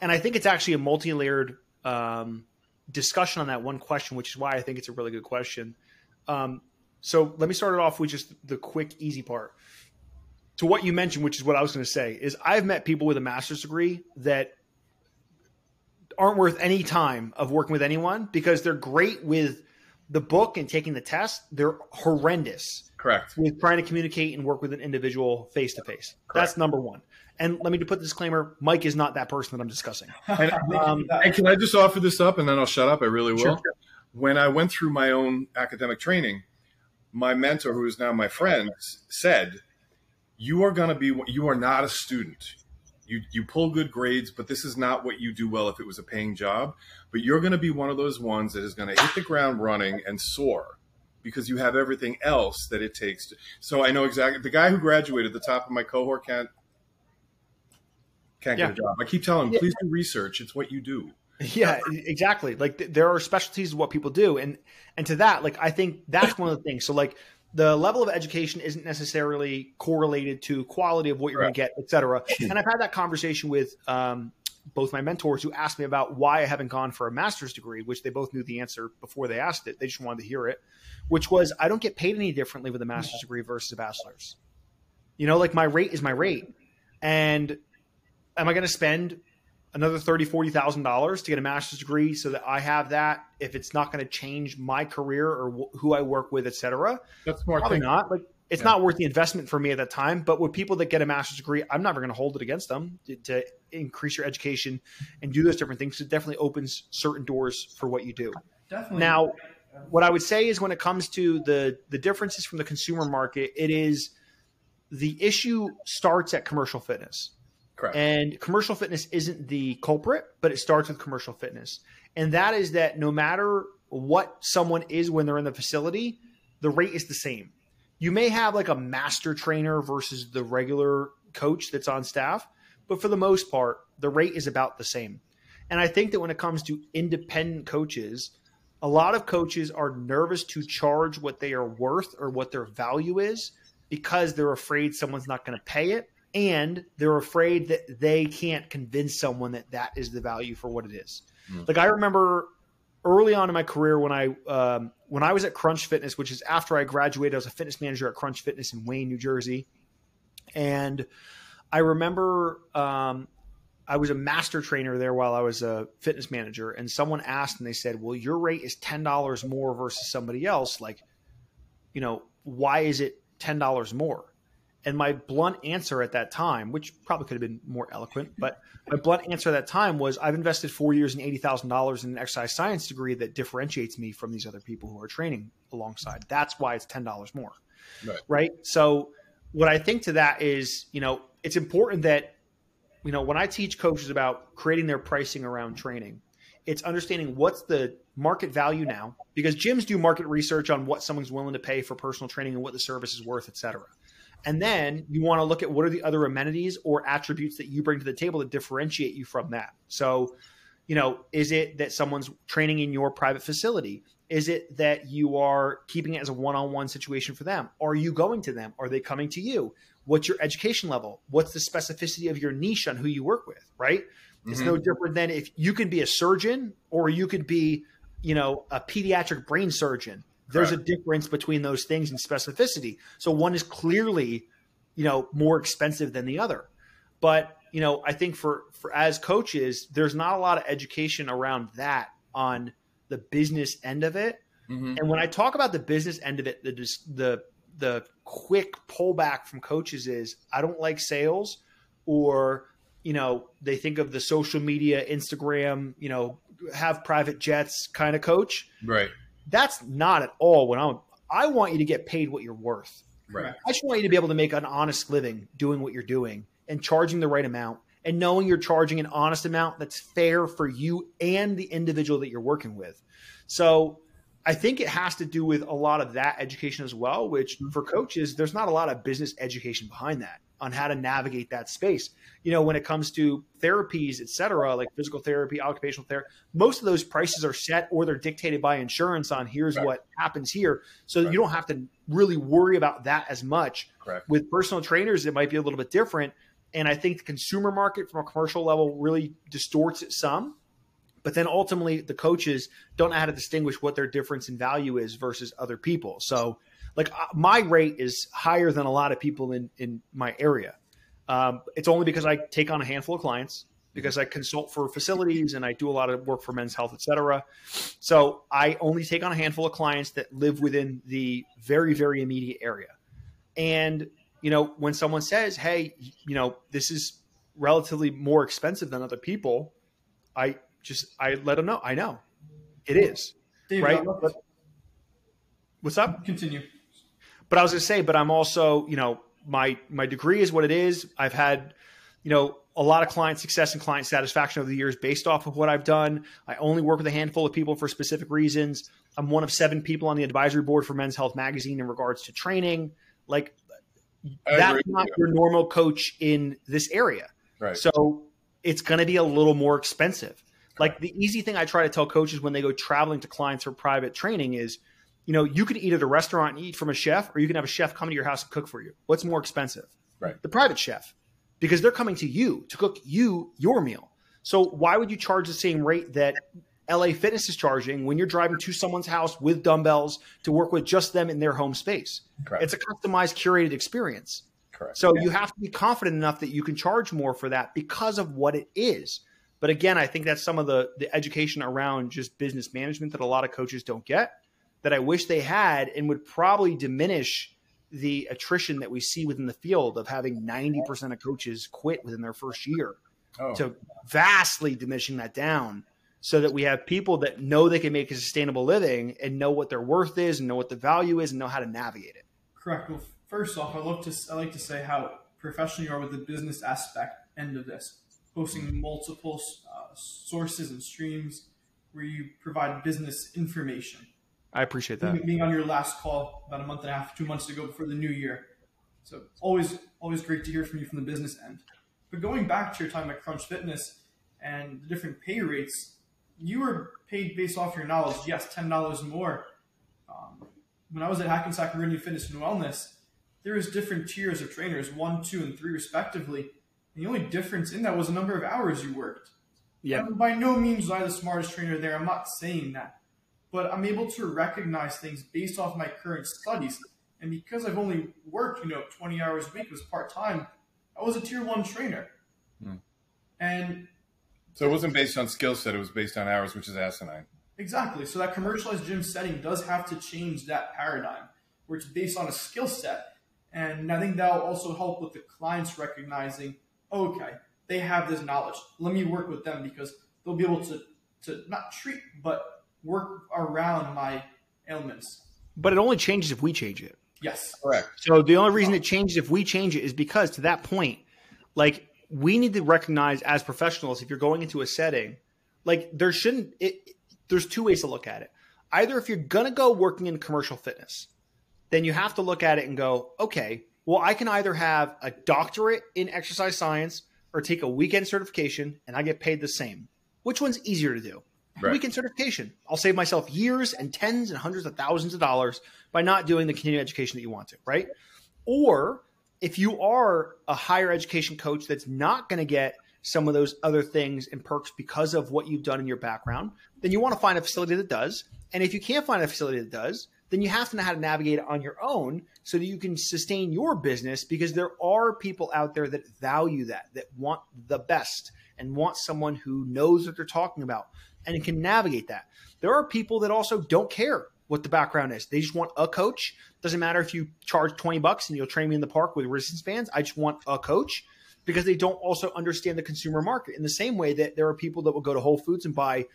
And I think it's actually a multi layered um, discussion on that one question, which is why I think it's a really good question. Um, so let me start it off with just the quick, easy part. To what you mentioned, which is what I was going to say, is I've met people with a master's degree that aren't worth any time of working with anyone because they're great with the book and taking the test. They're horrendous Correct. With trying to communicate and work with an individual face to face. That's number one. And let me put this disclaimer: Mike is not that person that I'm discussing. [laughs] and, um, and, can I just offer this up, and then I'll shut up? I really will. Sure. When I went through my own academic training, my mentor, who is now my friend, said, "You are going to be. You are not a student. You you pull good grades, but this is not what you do well if it was a paying job. But you're going to be one of those ones that is going to hit the ground running and soar." because you have everything else that it takes to. So I know exactly the guy who graduated, the top of my cohort can't yeah. get a job. I keep telling yeah. please do research. It's what you do. [laughs] Yeah, exactly. Like th- there are specialties of what people do, and and to that, like I think that's one of the things. So like the level of education isn't necessarily correlated to quality of what you're right. going to get, et cetera. [clears throat] And I've had that conversation with um, both my mentors who asked me about why I haven't gone for a master's degree, which they both knew the answer before they asked it. They just wanted to hear it which was I don't get paid any differently with a master's degree versus a bachelor's. You know, like my rate is my rate. And am I going to spend another thirty, forty thousand dollars to get a master's degree so that I have that if it's not going to change my career or wh- who I work with, etc. That's smart. Probably not. Like it's yeah. not worth the investment for me at that time. But with people that get a master's degree, I'm never going to hold it against them to, to, increase your education and do those different things. It definitely opens certain doors for what you do. Definitely. Now, what I would say is when it comes to the the differences from the consumer market, it is the issue starts at commercial fitness. Correct. And commercial fitness isn't the culprit, but it starts with commercial fitness. And that is that no matter what someone is when they're in the facility, the rate is the same. You may have like a master trainer versus the regular coach that's on staff, but for the most part, the rate is about the same. And I think that when it comes to independent coaches, a lot of coaches are nervous to charge what they are worth or what their value is because they're afraid someone's not going to pay it and they're afraid that they can't convince someone that that is the value for what it is. Mm. Like I remember early on in my career when I um, when I was at Crunch Fitness, which is after I graduated, I was a fitness manager at Crunch Fitness in Wayne, New Jersey. And I remember um, I was a master trainer there while I was a fitness manager, and someone asked and they said, Well, your rate is $10 more versus somebody else. Like, you know, why is it $10 more? And my blunt answer at that time, which probably could have been more eloquent, but my blunt answer at that time was I've invested four years and $80,000 in an exercise science degree that differentiates me from these other people who are training alongside. That's why it's $10 more. Right. right? So, what I think to that is, you know, it's important that, you know, when I teach coaches about creating their pricing around training, it's understanding what's the market value now because gyms do market research on what someone's willing to pay for personal training and what the service is worth, et cetera. And then you want to look at what are the other amenities or attributes that you bring to the table to differentiate you from that. So, you know, is it that someone's training in your private facility? Is it that you are keeping it as a one on one situation for them? Are you going to them? Are they coming to you? What's your education level? What's the specificity of your niche on who you work with? Right? Mm-hmm. It's no different than if you can be a surgeon or you could be, you know, a pediatric brain surgeon there's a difference between those things in specificity. So one is clearly, you know, more expensive than the other. But, you know, I think for, for as coaches, there's not a lot of education around that on the business end of it. Mm-hmm. And when I talk about the business end of it, the the the quick pullback from coaches is I don't like sales or you know they think of the social media Instagram you know have private jets kind of coach right that's not at all what I'm. I want you to get paid what you're worth. Right. I just want you to be able to make an honest living doing what you're doing and charging the right amount and knowing you're charging an honest amount that's fair for you and the individual that you're working with. So I think it has to do with a lot of that education as well, which mm-hmm. for coaches, there's not a lot of business education behind that on how to navigate that space. You know, when it comes to therapies, et cetera, like physical therapy, occupational therapy, most of those prices are set or they're dictated by insurance on here's right. what happens here. So you don't have to really worry about that as much. Correct. With personal trainers, it might be a little bit different. And I think the consumer market from a commercial level really distorts it some. But then ultimately, the coaches don't know how to distinguish what their difference in value is versus other people. So like uh, my rate is higher than a lot of people in in my area. Um, it's only because I take on a handful of clients because I consult for facilities and I do a lot of work for men's health, et cetera. So I only take on a handful of clients that live within the very, very immediate area. And, you know, when someone says, Hey, you know, this is relatively more expensive than other people, I just, I let them know, I know it is. David, right. What's up? Continue. But I was going to say, but I'm also, you know, my my degree is what it is. I've had, you know, a lot of client success and client satisfaction over the years based off of what I've done. I only work with a handful of people for specific reasons. I'm one of seven people on the advisory board for Men's Health Magazine in regards to training. Like I that's not your normal coach in this area. Right. So it's going to be a little more expensive. Like the easy thing I try to tell coaches when they go traveling to clients for private training is you know, you can eat at a restaurant and eat from a chef, or you can have a chef come to your house and cook for you. What's more expensive? Right. The private chef, because they're coming to you to cook you your meal. So why would you charge the same rate that LA Fitness is charging when you're driving to someone's house with dumbbells to work with just them in their home space? Correct. It's a customized, curated experience. Correct. So yeah. you have to be confident enough that you can charge more for that because of what it is. But again, I think that's some of the the education around just business management that a lot of coaches don't get that I wish they had and would probably diminish the attrition that we see within the field of having 90% of coaches quit within their first year oh. to vastly diminishing that down so that we have people that know they can make a sustainable living and know what their worth is and know what the value is and know how to navigate it. Correct. Well, first off, I love to I like to say how professional you are with the business aspect end of this, hosting multiple uh, sources and streams where you provide business information I appreciate that. Being on your last call about a month and a half, two months ago before the new year. So always, always great to hear from you from the business end. But going back to your time at Crunch Fitness and the different pay rates, you were paid based off your knowledge. Yes, ten dollars more. Um, when I was at Hackensack Meridian Fitness and Wellness, there was different tiers of trainers, one, two, and three respectively. The only difference in that was the number of hours you worked. Yeah. by no means was I the smartest trainer there. I'm not saying that but I'm able to recognize things based off my current studies. And because I've only worked, you know, 20 hours a week, it was part time, I was a tier one trainer. Hmm. And so it wasn't based on skill set, it was based on hours, which is asinine. Exactly. So that commercialized gym setting does have to change that paradigm where it's based on a skill set. And I think that'll also help with the clients recognizing, okay, they have this knowledge. Let me work with them because they'll be able to, to not treat, but work around my ailments. But it only changes if we change it. Yes. Correct. So the only reason it changes if we change it is because to that point, like we need to recognize as professionals, if you're going into a setting, like there shouldn't it there's two ways to look at it. Either if you're gonna go working in commercial fitness, then you have to look at it and go, okay, well, I can either have a doctorate in exercise science or take a weekend certification and I get paid the same. Which one's easier to do? Right. Weekend certification. I'll save myself years and tens and hundreds of thousands of dollars by not doing the continuing education that you want to, right? Or if you are a higher education coach that's not going to get some of those other things and perks because of what you've done in your background, then you want to find a facility that does. And if you can't find a facility that does, then you have to know how to navigate it on your own so that you can sustain your business because there are people out there that value that, that want the best and want someone who knows what they're talking about and can navigate that. There are people that also don't care what the background is. They just want a coach. Doesn't matter if you charge 20 bucks and you'll train me in the park with resistance bands. I just want a coach because they don't also understand the consumer market in the same way that there are people that will go to Whole Foods and buy,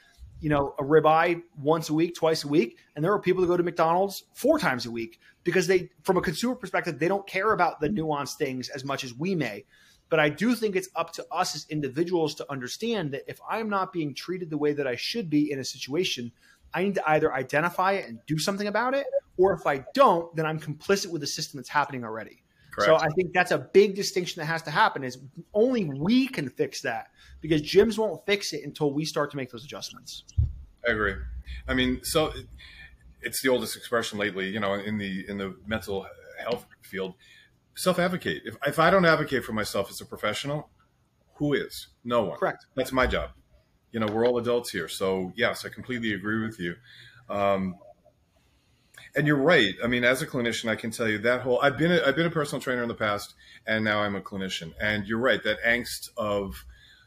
you know, a ribeye once a week, twice a week. And there are people that go to McDonald's four times a week because they, from a consumer perspective, they don't care about the nuanced things as much as we may. But I do think it's up to us as individuals to understand that if I'm not being treated the way that I should be in a situation, I need to either identify it and do something about it, or if I don't, then I'm complicit with the system that's happening already. Correct. So I think that's a big distinction that has to happen is only we can fix that because gyms won't fix it until we start to make those adjustments. I agree. I mean, so it's the oldest expression lately, you know, in the in the mental health field, self advocate. If if I don't advocate for myself as a professional, who is? No one. Correct. That's my job you know, we're all adults here. So yes, I completely agree with you. Um, and you're right. I mean, as a clinician, I can tell you that whole. I've been a, I've been a personal trainer in the past, and now I'm a clinician. And you're right. That angst of,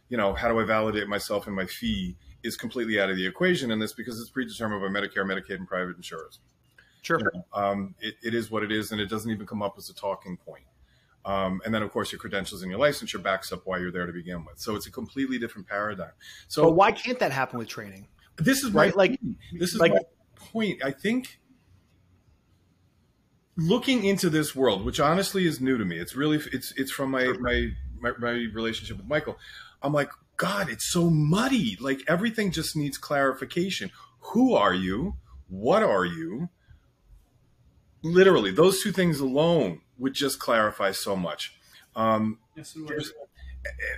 you know, how do I validate myself and my fee is completely out of the equation in this because it's predetermined by Medicare, Medicaid, and private insurers. Sure. You know, um, it, it is what it is, and it doesn't even come up as a talking point. Um, and then, of course, your credentials and your licensure backs up why you're there to begin with. So it's a completely different paradigm. So, but why can't that happen with training? This is right. like this is like, my point. I think looking into this world, which honestly is new to me. It's really it's it's from my my my, my relationship with Michael. I'm like, God, it's so muddy. Like everything just needs clarification. Who are you? What are you? Literally, those two things alone would just clarify so much. Um, yes,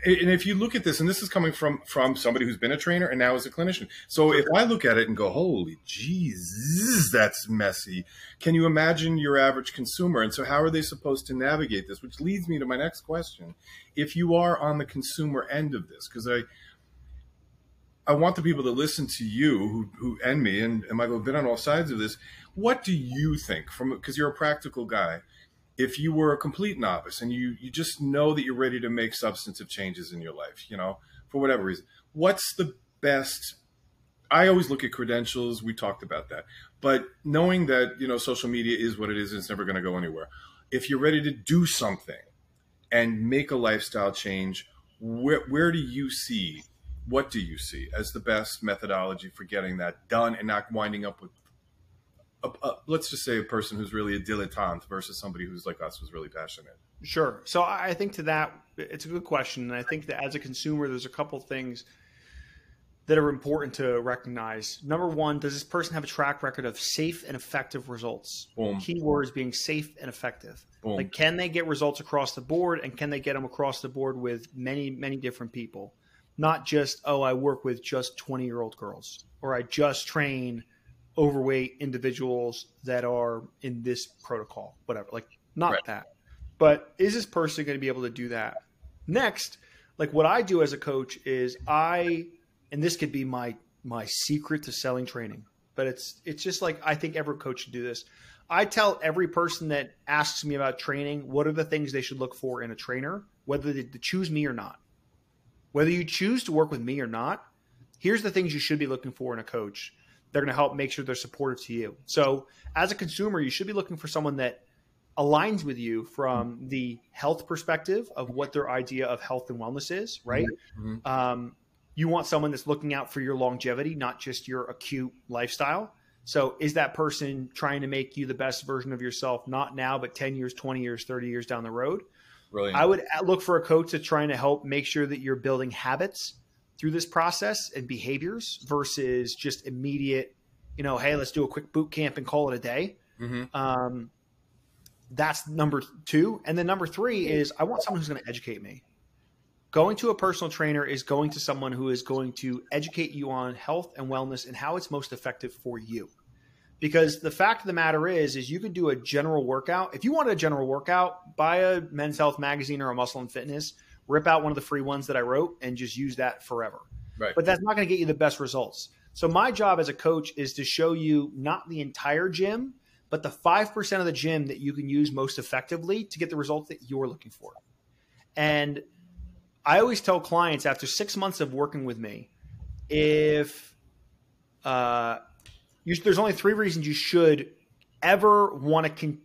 and if you look at this, and this is coming from from somebody who's been a trainer and now is a clinician. So if I look at it and go, "Holy Jesus, that's messy," can you imagine your average consumer? And so, how are they supposed to navigate this? Which leads me to my next question: If you are on the consumer end of this, because I I want the people to listen to you who, who and me and, and Michael have been on all sides of this. What do you think from because you're a practical guy? If you were a complete novice and you you just know that you're ready to make substantive changes in your life, you know, for whatever reason, what's the best? I always look at credentials. We talked about that, but knowing that you know social media is what it is, it's never going to go anywhere. If you're ready to do something and make a lifestyle change, where where do you see? What do you see as the best methodology for getting that done and not winding up with a, a, let's just say a person who's really a dilettante versus somebody who's like us who's really passionate. Sure. So i think to that it's a good question. And i think that as a consumer there's a couple things that are important to recognize. Number one does this person have a track record of safe and effective results? Boom. key words being safe and effective. Boom. like can they get results across the board and can they get them across the board with many many different people? Not just oh i work with just 20 year old girls or i just train overweight individuals that are in this protocol, whatever. Like, not right. that. But is this person going to be able to do that? Next, like what I do as a coach is I, and this could be my my secret to selling training, but it's it's just like I think every coach should do this. I tell every person that asks me about training what are the things they should look for in a trainer, whether they choose me or not. Whether you choose to work with me or not, here's the things you should be looking for in a coach. They're going to help make sure they're supportive to you. So, as a consumer, you should be looking for someone that aligns with you from the health perspective of what their idea of health and wellness is, right? Mm-hmm. Um, you want someone that's looking out for your longevity, not just your acute lifestyle. So, is that person trying to make you the best version of yourself, not now, but 10 years, 20 years, 30 years down the road? Brilliant. I would look for a coach that's trying to help make sure that you're building habits through this process and behaviors versus just immediate, you know, hey, let's do a quick boot camp and call it a day. Mm-hmm. Um, that's number two. And then number three is I want someone who's going to educate me. Going to a personal trainer is going to someone who is going to educate you on health and wellness and how it's most effective for you. Because the fact of the matter is, is you can do a general workout. If you want a general workout, buy a Men's Health magazine or a Muscle and Fitness, rip out one of the free ones that I wrote, and just use that forever. Right. But that's not going to get you the best results. So my job as a coach is to show you not the entire gym, but the 5% of the gym that you can use most effectively to get the results that you're looking for. And I always tell clients after six months of working with me, if uh, you, there's only three reasons you should ever want to, con-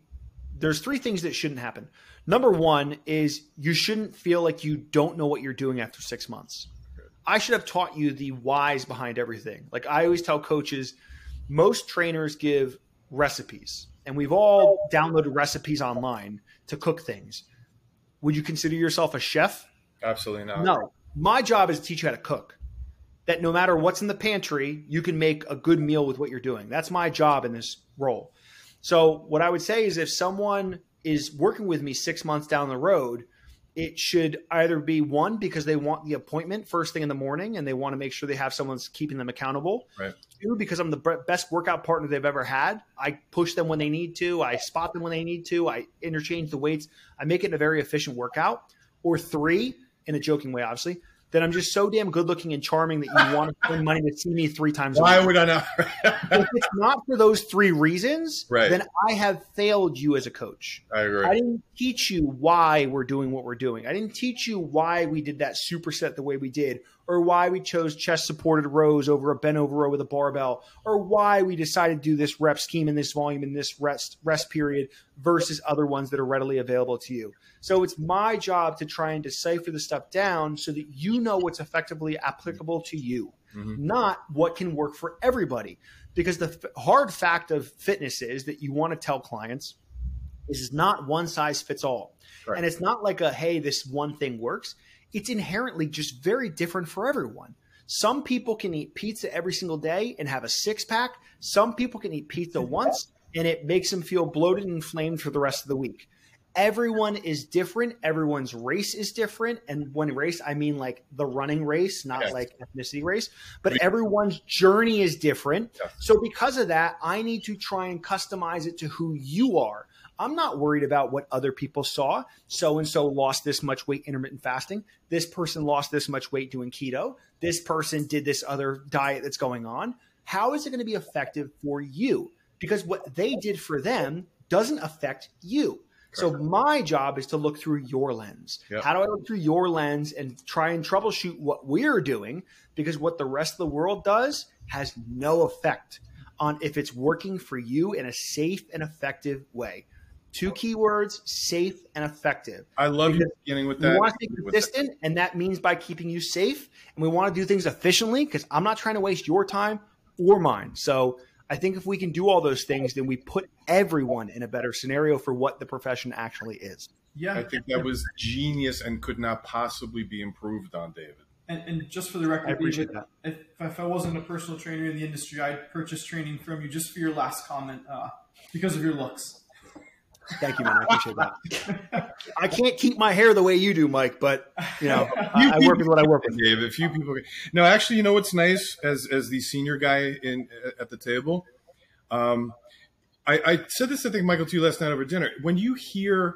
there's three things that shouldn't happen. Number one is you shouldn't feel like you don't know what you're doing after six months. I should have taught you the whys behind everything. Like I always tell coaches, most trainers give recipes, and we've all downloaded recipes online to cook things. Would you consider yourself a chef? Absolutely not. No. My job is to teach you how to cook. That no matter what's in the pantry, you can make a good meal with what you're doing. That's my job in this role. So, what I would say is if someone is working with me six months down the road, it should either be one because they want the appointment first thing in the morning and they want to make sure they have someone keeping them accountable. Right. Two, because I'm the best workout partner they've ever had. I push them when they need to. I spot them when they need to. I interchange the weights. I make it a very efficient workout. Or three, in a joking way, obviously, that I'm just so damn good looking and charming that you want to [laughs] spend money to see me three times. Why would I not? if it's not for those three reasons, right. then I have failed you as a coach. I agree. I didn't teach you why we're doing what we're doing. I didn't teach you why we did that superset the way we did, or why we chose chest supported rows over a bent over row with a barbell, or why we decided to do this rep scheme in this volume in this rest rest period versus other ones that are readily available to you. So it's my job to try and decipher the stuff down so that you know what's effectively applicable to you, mm-hmm. not what can work for everybody. Because the f- hard fact of fitness is that you want to tell clients is not one size fits all. Right. And it's not like a, hey, this one thing works. It's inherently just very different for everyone. Some people can eat pizza every single day and have a six pack. Some people can eat pizza once and it makes them feel bloated and inflamed for the rest of the week everyone is different. Everyone's race is different. And when race, I mean like the running race, not yes. like ethnicity race, but everyone's journey is different. Yes. So because of that, I need to try and customize it to who you are. I'm not worried about what other people saw. So and so lost this much weight intermittent fasting. This person lost this much weight doing keto. This person did this other diet that's going on. How is it going to be effective for you? Because what they did for them doesn't affect you. So my job is to look through your lens. Yep. How do I look through your lens and try and troubleshoot what we're doing? Because what the rest of the world does has no effect on if it's working for you in a safe and effective way. Two keywords: safe and effective. I love you beginning with that. We want to stay consistent, and that means by keeping you safe. And we want to do things efficiently because I'm not trying to waste your time or mine. So I think if we can do all those things, then we put everyone in a better scenario for what the profession actually is. Yeah, I think that was genius and could not possibly be improved on, David. And, and just for the record, I appreciate David, that. If, if I wasn't a personal trainer in the industry, I'd purchase training from you just for your last comment uh, because of your looks. Thank you, man. I appreciate that. I can't keep my hair the way you do, Mike, but you know, [laughs] I, I work with what I [laughs] work with. Dave, a few people. No, actually, you know what's nice as as the senior guy in at the table. Um, I, I said this, I think, Michael, to you last night over dinner. When you hear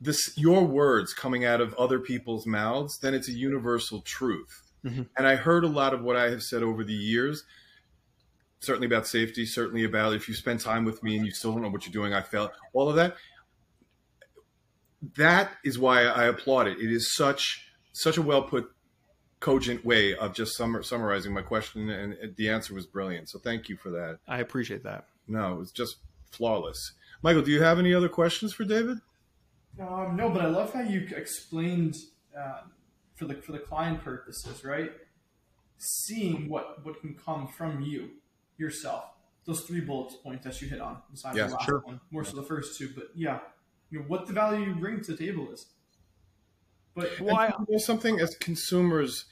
this, your words coming out of other people's mouths, then it's a universal truth. Mm-hmm. And I heard a lot of what I have said over the years certainly about safety, certainly about if you spend time with me and you still don't know what you're doing, I felt all of that. That is why I applaud it. It is such such a well put, cogent way of just summa- summarizing my question, and the answer was brilliant. So thank you for that. I appreciate that. No, it was just flawless. Michael, do you have any other questions for David? Um, no, but I love how you explained uh, for the for the client purposes, right? Seeing what what can come from you yourself. Those three bullet points that you hit on, besides Yeah, the last sure. one, more so the first two, but yeah, you know, what the value you bring to the table is. But Well, I- And you know something as consumers,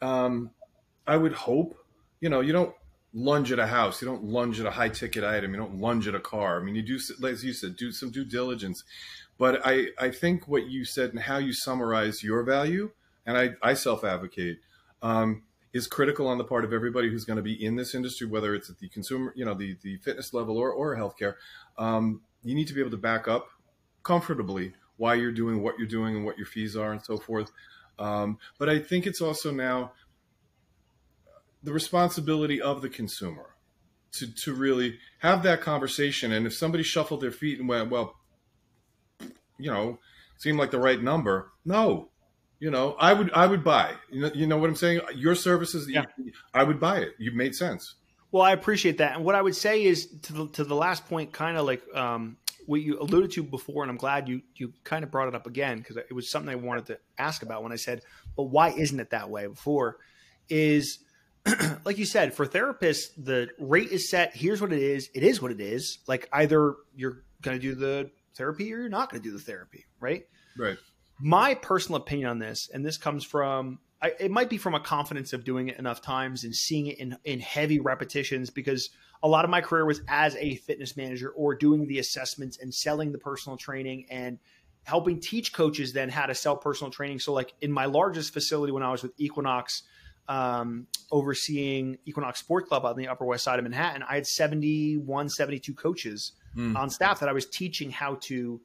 um, I would hope, you know, you don't lunge at a house, you don't lunge at a high ticket item, you don't lunge at a car. I mean, you do, as you said, do some due diligence. But I, I think what you said and how you summarize your value, and I, I self advocate, um, is critical on the part of everybody who's going to be in this industry, whether it's at the consumer, you know, the, the fitness level or, or healthcare. Um, you need to be able to back up comfortably why you're doing what you're doing and what your fees are and so forth. Um, but I think it's also now the responsibility of the consumer to, to really have that conversation. And if somebody shuffled their feet and went, well, you know, seemed like the right number, no, you know, I would, I would buy, you know, you know what I'm saying? Your services, Yeah. I would buy it. You made sense. Well, I appreciate that. And what I would say is to the, to the last point, kind of like um, what you alluded to before, and I'm glad you you kind of brought it up again because it was something I wanted to ask about when I said, "But why isn't it that way?" Before is [clears throat] like you said, for therapists, the rate is set. Here's what it is. It is what it is. Like either you're going to do the therapy or you're not going to do the therapy, right? Right. My personal opinion on this, and this comes from, I, it might be from a confidence of doing it enough times and seeing it in, in heavy repetitions because a lot of my career was as a fitness manager or doing the assessments and selling the personal training and helping teach coaches then how to sell personal training. So, like in my largest facility when I was with Equinox, um, overseeing Equinox Sport Club on the Upper West Side of Manhattan, I had 71, 72 coaches Mm. on staff that I was teaching how to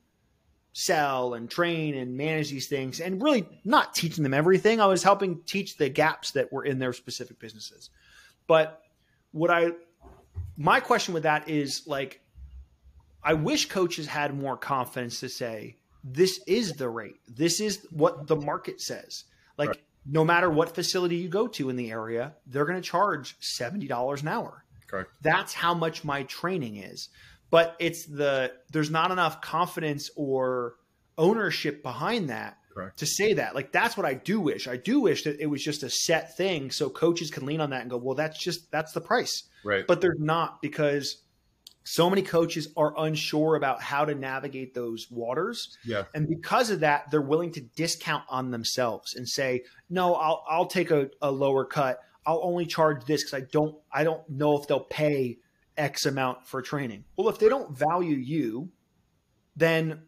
sell and train and manage these things and really not teaching them everything. I was helping teach the gaps that were in their specific businesses. But what I, my question with that is like, I wish coaches had more confidence to say, this is the rate. This is what the market says. Like, Right. no matter what facility you go to in the area, they're going to charge $70 an hour Correct. that's how much my training is but it's the there's not enough confidence or ownership behind that Correct. to say that like that's what i do wish i do wish that it was just a set thing so coaches can lean on that and go well that's just that's the price Right. but they're not because so many coaches are unsure about how to navigate those waters yeah. and because of that they're willing to discount on themselves and say no i'll i'll take a, a lower cut i'll only charge this because i don't i don't know if they'll pay x amount for training well if they don't value you then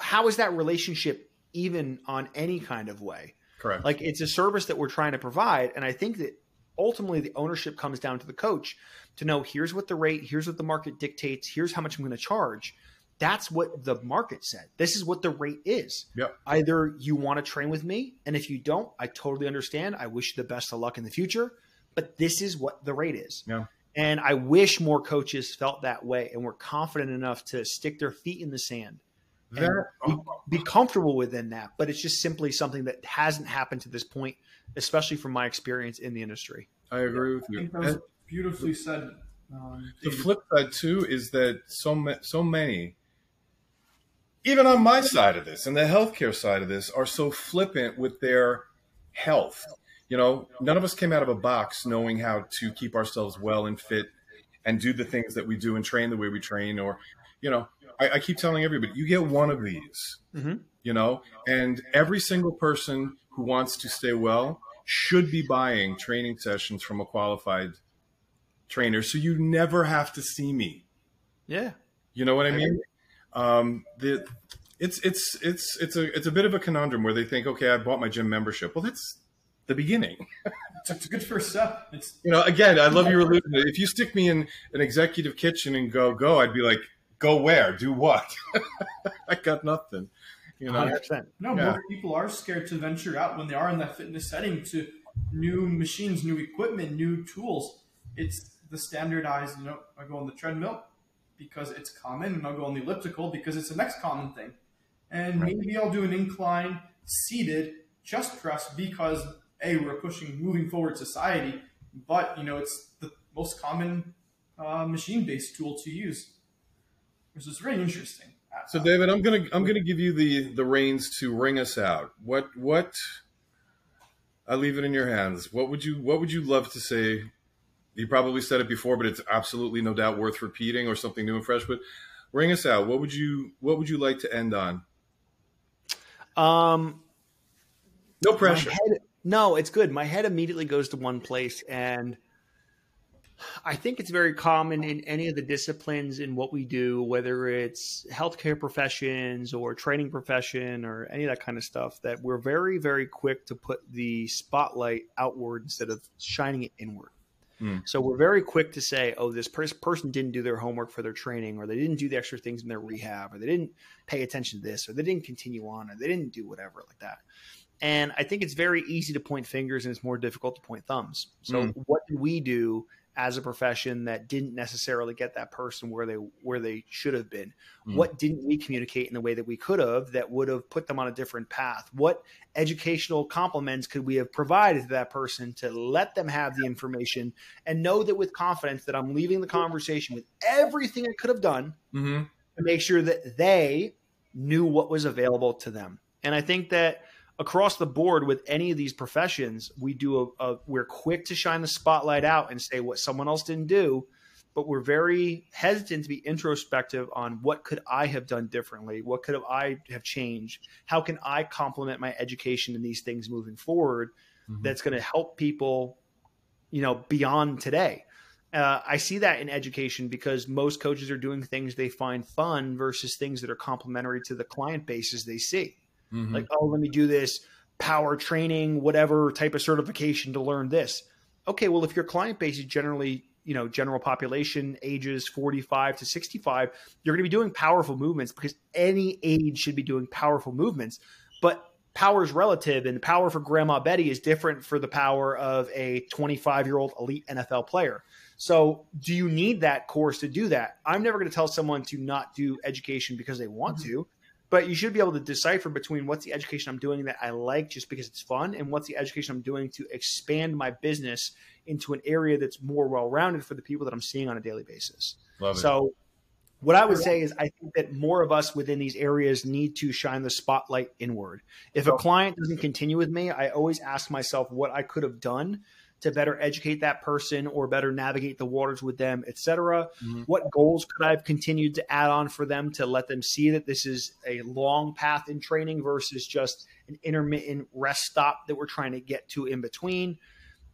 how is that relationship even on any kind of way Correct. like it's a service that we're trying to provide. And I think that ultimately the ownership comes down to the coach to know here's what the rate, here's what the market dictates, here's how much I'm going to charge. That's what the market said. This is what the rate is. Yep. Either you want to train with me, and if you don't, I totally understand. I wish you the best of luck in the future, but this is what the rate is. Yeah. And I wish more coaches felt that way and were confident enough to stick their feet in the sand and be, be comfortable within that. But it's just simply something that hasn't happened to this point, especially from my experience in the industry. I agree with I you. think that was And beautifully said. Um, the David. flip side too is that so ma- so many, even on my side of this and the healthcare side of this, are so flippant with their health. You know, none of us came out of a box knowing how to keep ourselves well and fit and do the things that we do and train the way we train. Or, you know, I, I keep telling everybody, you get one of these. Mhm. You know, and every single person who wants to stay well should be buying training sessions from a qualified trainer so you never have to see me Yeah. you know what i mean um the it's it's it's it's a it's a bit of a conundrum where they think okay i bought my gym membership well that's the beginning It's a, good first step. It's you know again i love your alluding to it. if you stick me in an executive kitchen and go go i'd be like go where do what [laughs] i got nothing you know 100%. no Yeah. most people are scared to venture out when they are in that fitness setting to new machines, new equipment, new tools. It's the standardized, you know, I go on the treadmill because it's common, and I'll go on the elliptical because it's the next common thing. And right. maybe I'll do an incline seated chest press because a we're pushing moving forward society, but you know it's the most common uh, machine-based tool to use, which is very interesting. So, David, I'm gonna I'm gonna give you the the reins to ring us out. What what? I leave it in your hands. What would you What would you love to say? You probably said it before, but it's absolutely no doubt worth repeating or something new and fresh. But ring us out. What would you What would you like to end on? Um, no pressure. Head, no, it's good. My head immediately goes to one place, and I think it's very common in any of the disciplines in what we do, whether it's healthcare professions or training profession or any of that kind of stuff, that we're very, very quick to put the spotlight outward instead of shining it inward. Mm. So we're very quick to say, oh, this pers- person didn't do their homework for their training, or they didn't do the extra things in their rehab, or they didn't pay attention to this, or they didn't continue on, or they didn't do whatever like that. And I think it's very easy to point fingers and it's more difficult to point thumbs. So mm. what do we do as a profession that didn't necessarily get that person where they where they should have been mm. what didn't we communicate in the way that we could have that would have put them on a different path what educational complements could we have provided to that person to let them have the information and know that with confidence that i'm leaving the conversation with everything i could have done mm-hmm. to make sure that they knew what was available to them and i think that across the board with any of these professions, we do a, a, we're quick to shine the spotlight out and say what someone else didn't do, but we're very hesitant to be introspective on what could I have done differently, what could have I have changed, how can I complement my education in these things moving forward mm-hmm. that's going to help people, you know, beyond today. Uh, I see that in education because most coaches are doing things they find fun versus things that are complementary to the client bases they see. Mm-hmm. Like, oh, let me do this power training, whatever type of certification to learn this. Okay, well, if your client base is generally, you know, general population ages 45 to 65, you're going to be doing powerful movements because any age should be doing powerful movements. But power is relative, and the power for Grandma Betty is different for the power of a 25 year old elite NFL player. So, do you need that course to do that? I'm never going to tell someone to not do education because they want mm-hmm. to but you should be able to decipher between what's the education I'm doing that I like just because it's fun and what's the education I'm doing to expand my business into an area that's more well-rounded for the people that I'm seeing on a daily basis. Love so it. what I would say is I think that more of us within these areas need to shine the spotlight inward. If a client doesn't continue with me, I always ask myself what I could have done to better educate that person or better navigate the waters with them, etc. Mm-hmm. What goals could I have continued to add on for them to let them see that this is a long path in training versus just an intermittent rest stop that we're trying to get to in between?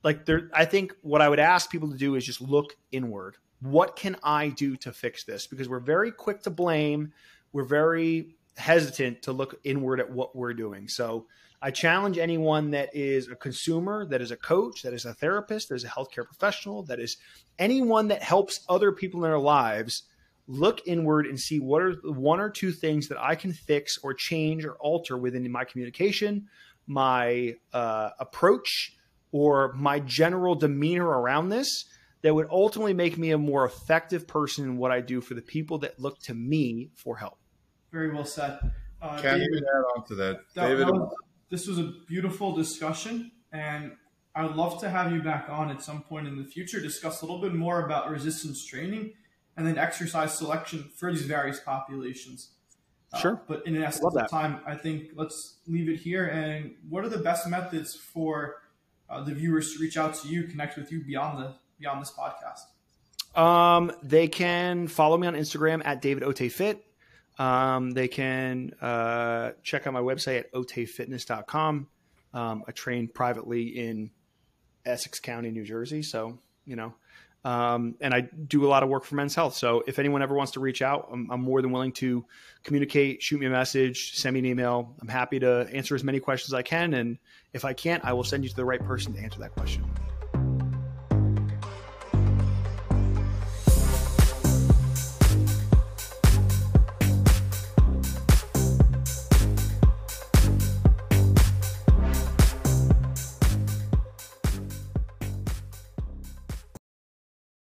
Like there I think what I would ask people to do is just look inward. What can I do to fix this? Because we're very quick to blame. We're very hesitant to look inward at what we're doing. So I challenge anyone that is a consumer, that is a coach, that is a therapist, that is a healthcare professional, that is anyone that helps other people in their lives look inward and see what are the one or two things that I can fix or change or alter within my communication, my uh, approach, or my general demeanor around this that would ultimately make me a more effective person in what I do for the people that look to me for help. Very well said. Uh, Can David, you add on to that, that David? That was, this was a beautiful discussion, and I would love to have you back on at some point in the future, discuss a little bit more about resistance training and then exercise selection for these various populations. Uh, sure. Uh, but in an essence of time, I think let's leave it here. And what are the best methods for uh, the viewers to reach out to you, connect with you beyond the beyond this podcast? Um, they can follow me on Instagram at David Otey Fit. Um, they can uh, check out my website at oteyfitness.com. Um, I train privately in Essex County, New Jersey. So, you know, um, and I do a lot of work for men's health. So if anyone ever wants to reach out, I'm, I'm, more than willing to communicate, shoot me a message, send me an email. I'm happy to answer as many questions as I can. And if I can't, I will send you to the right person to answer that question.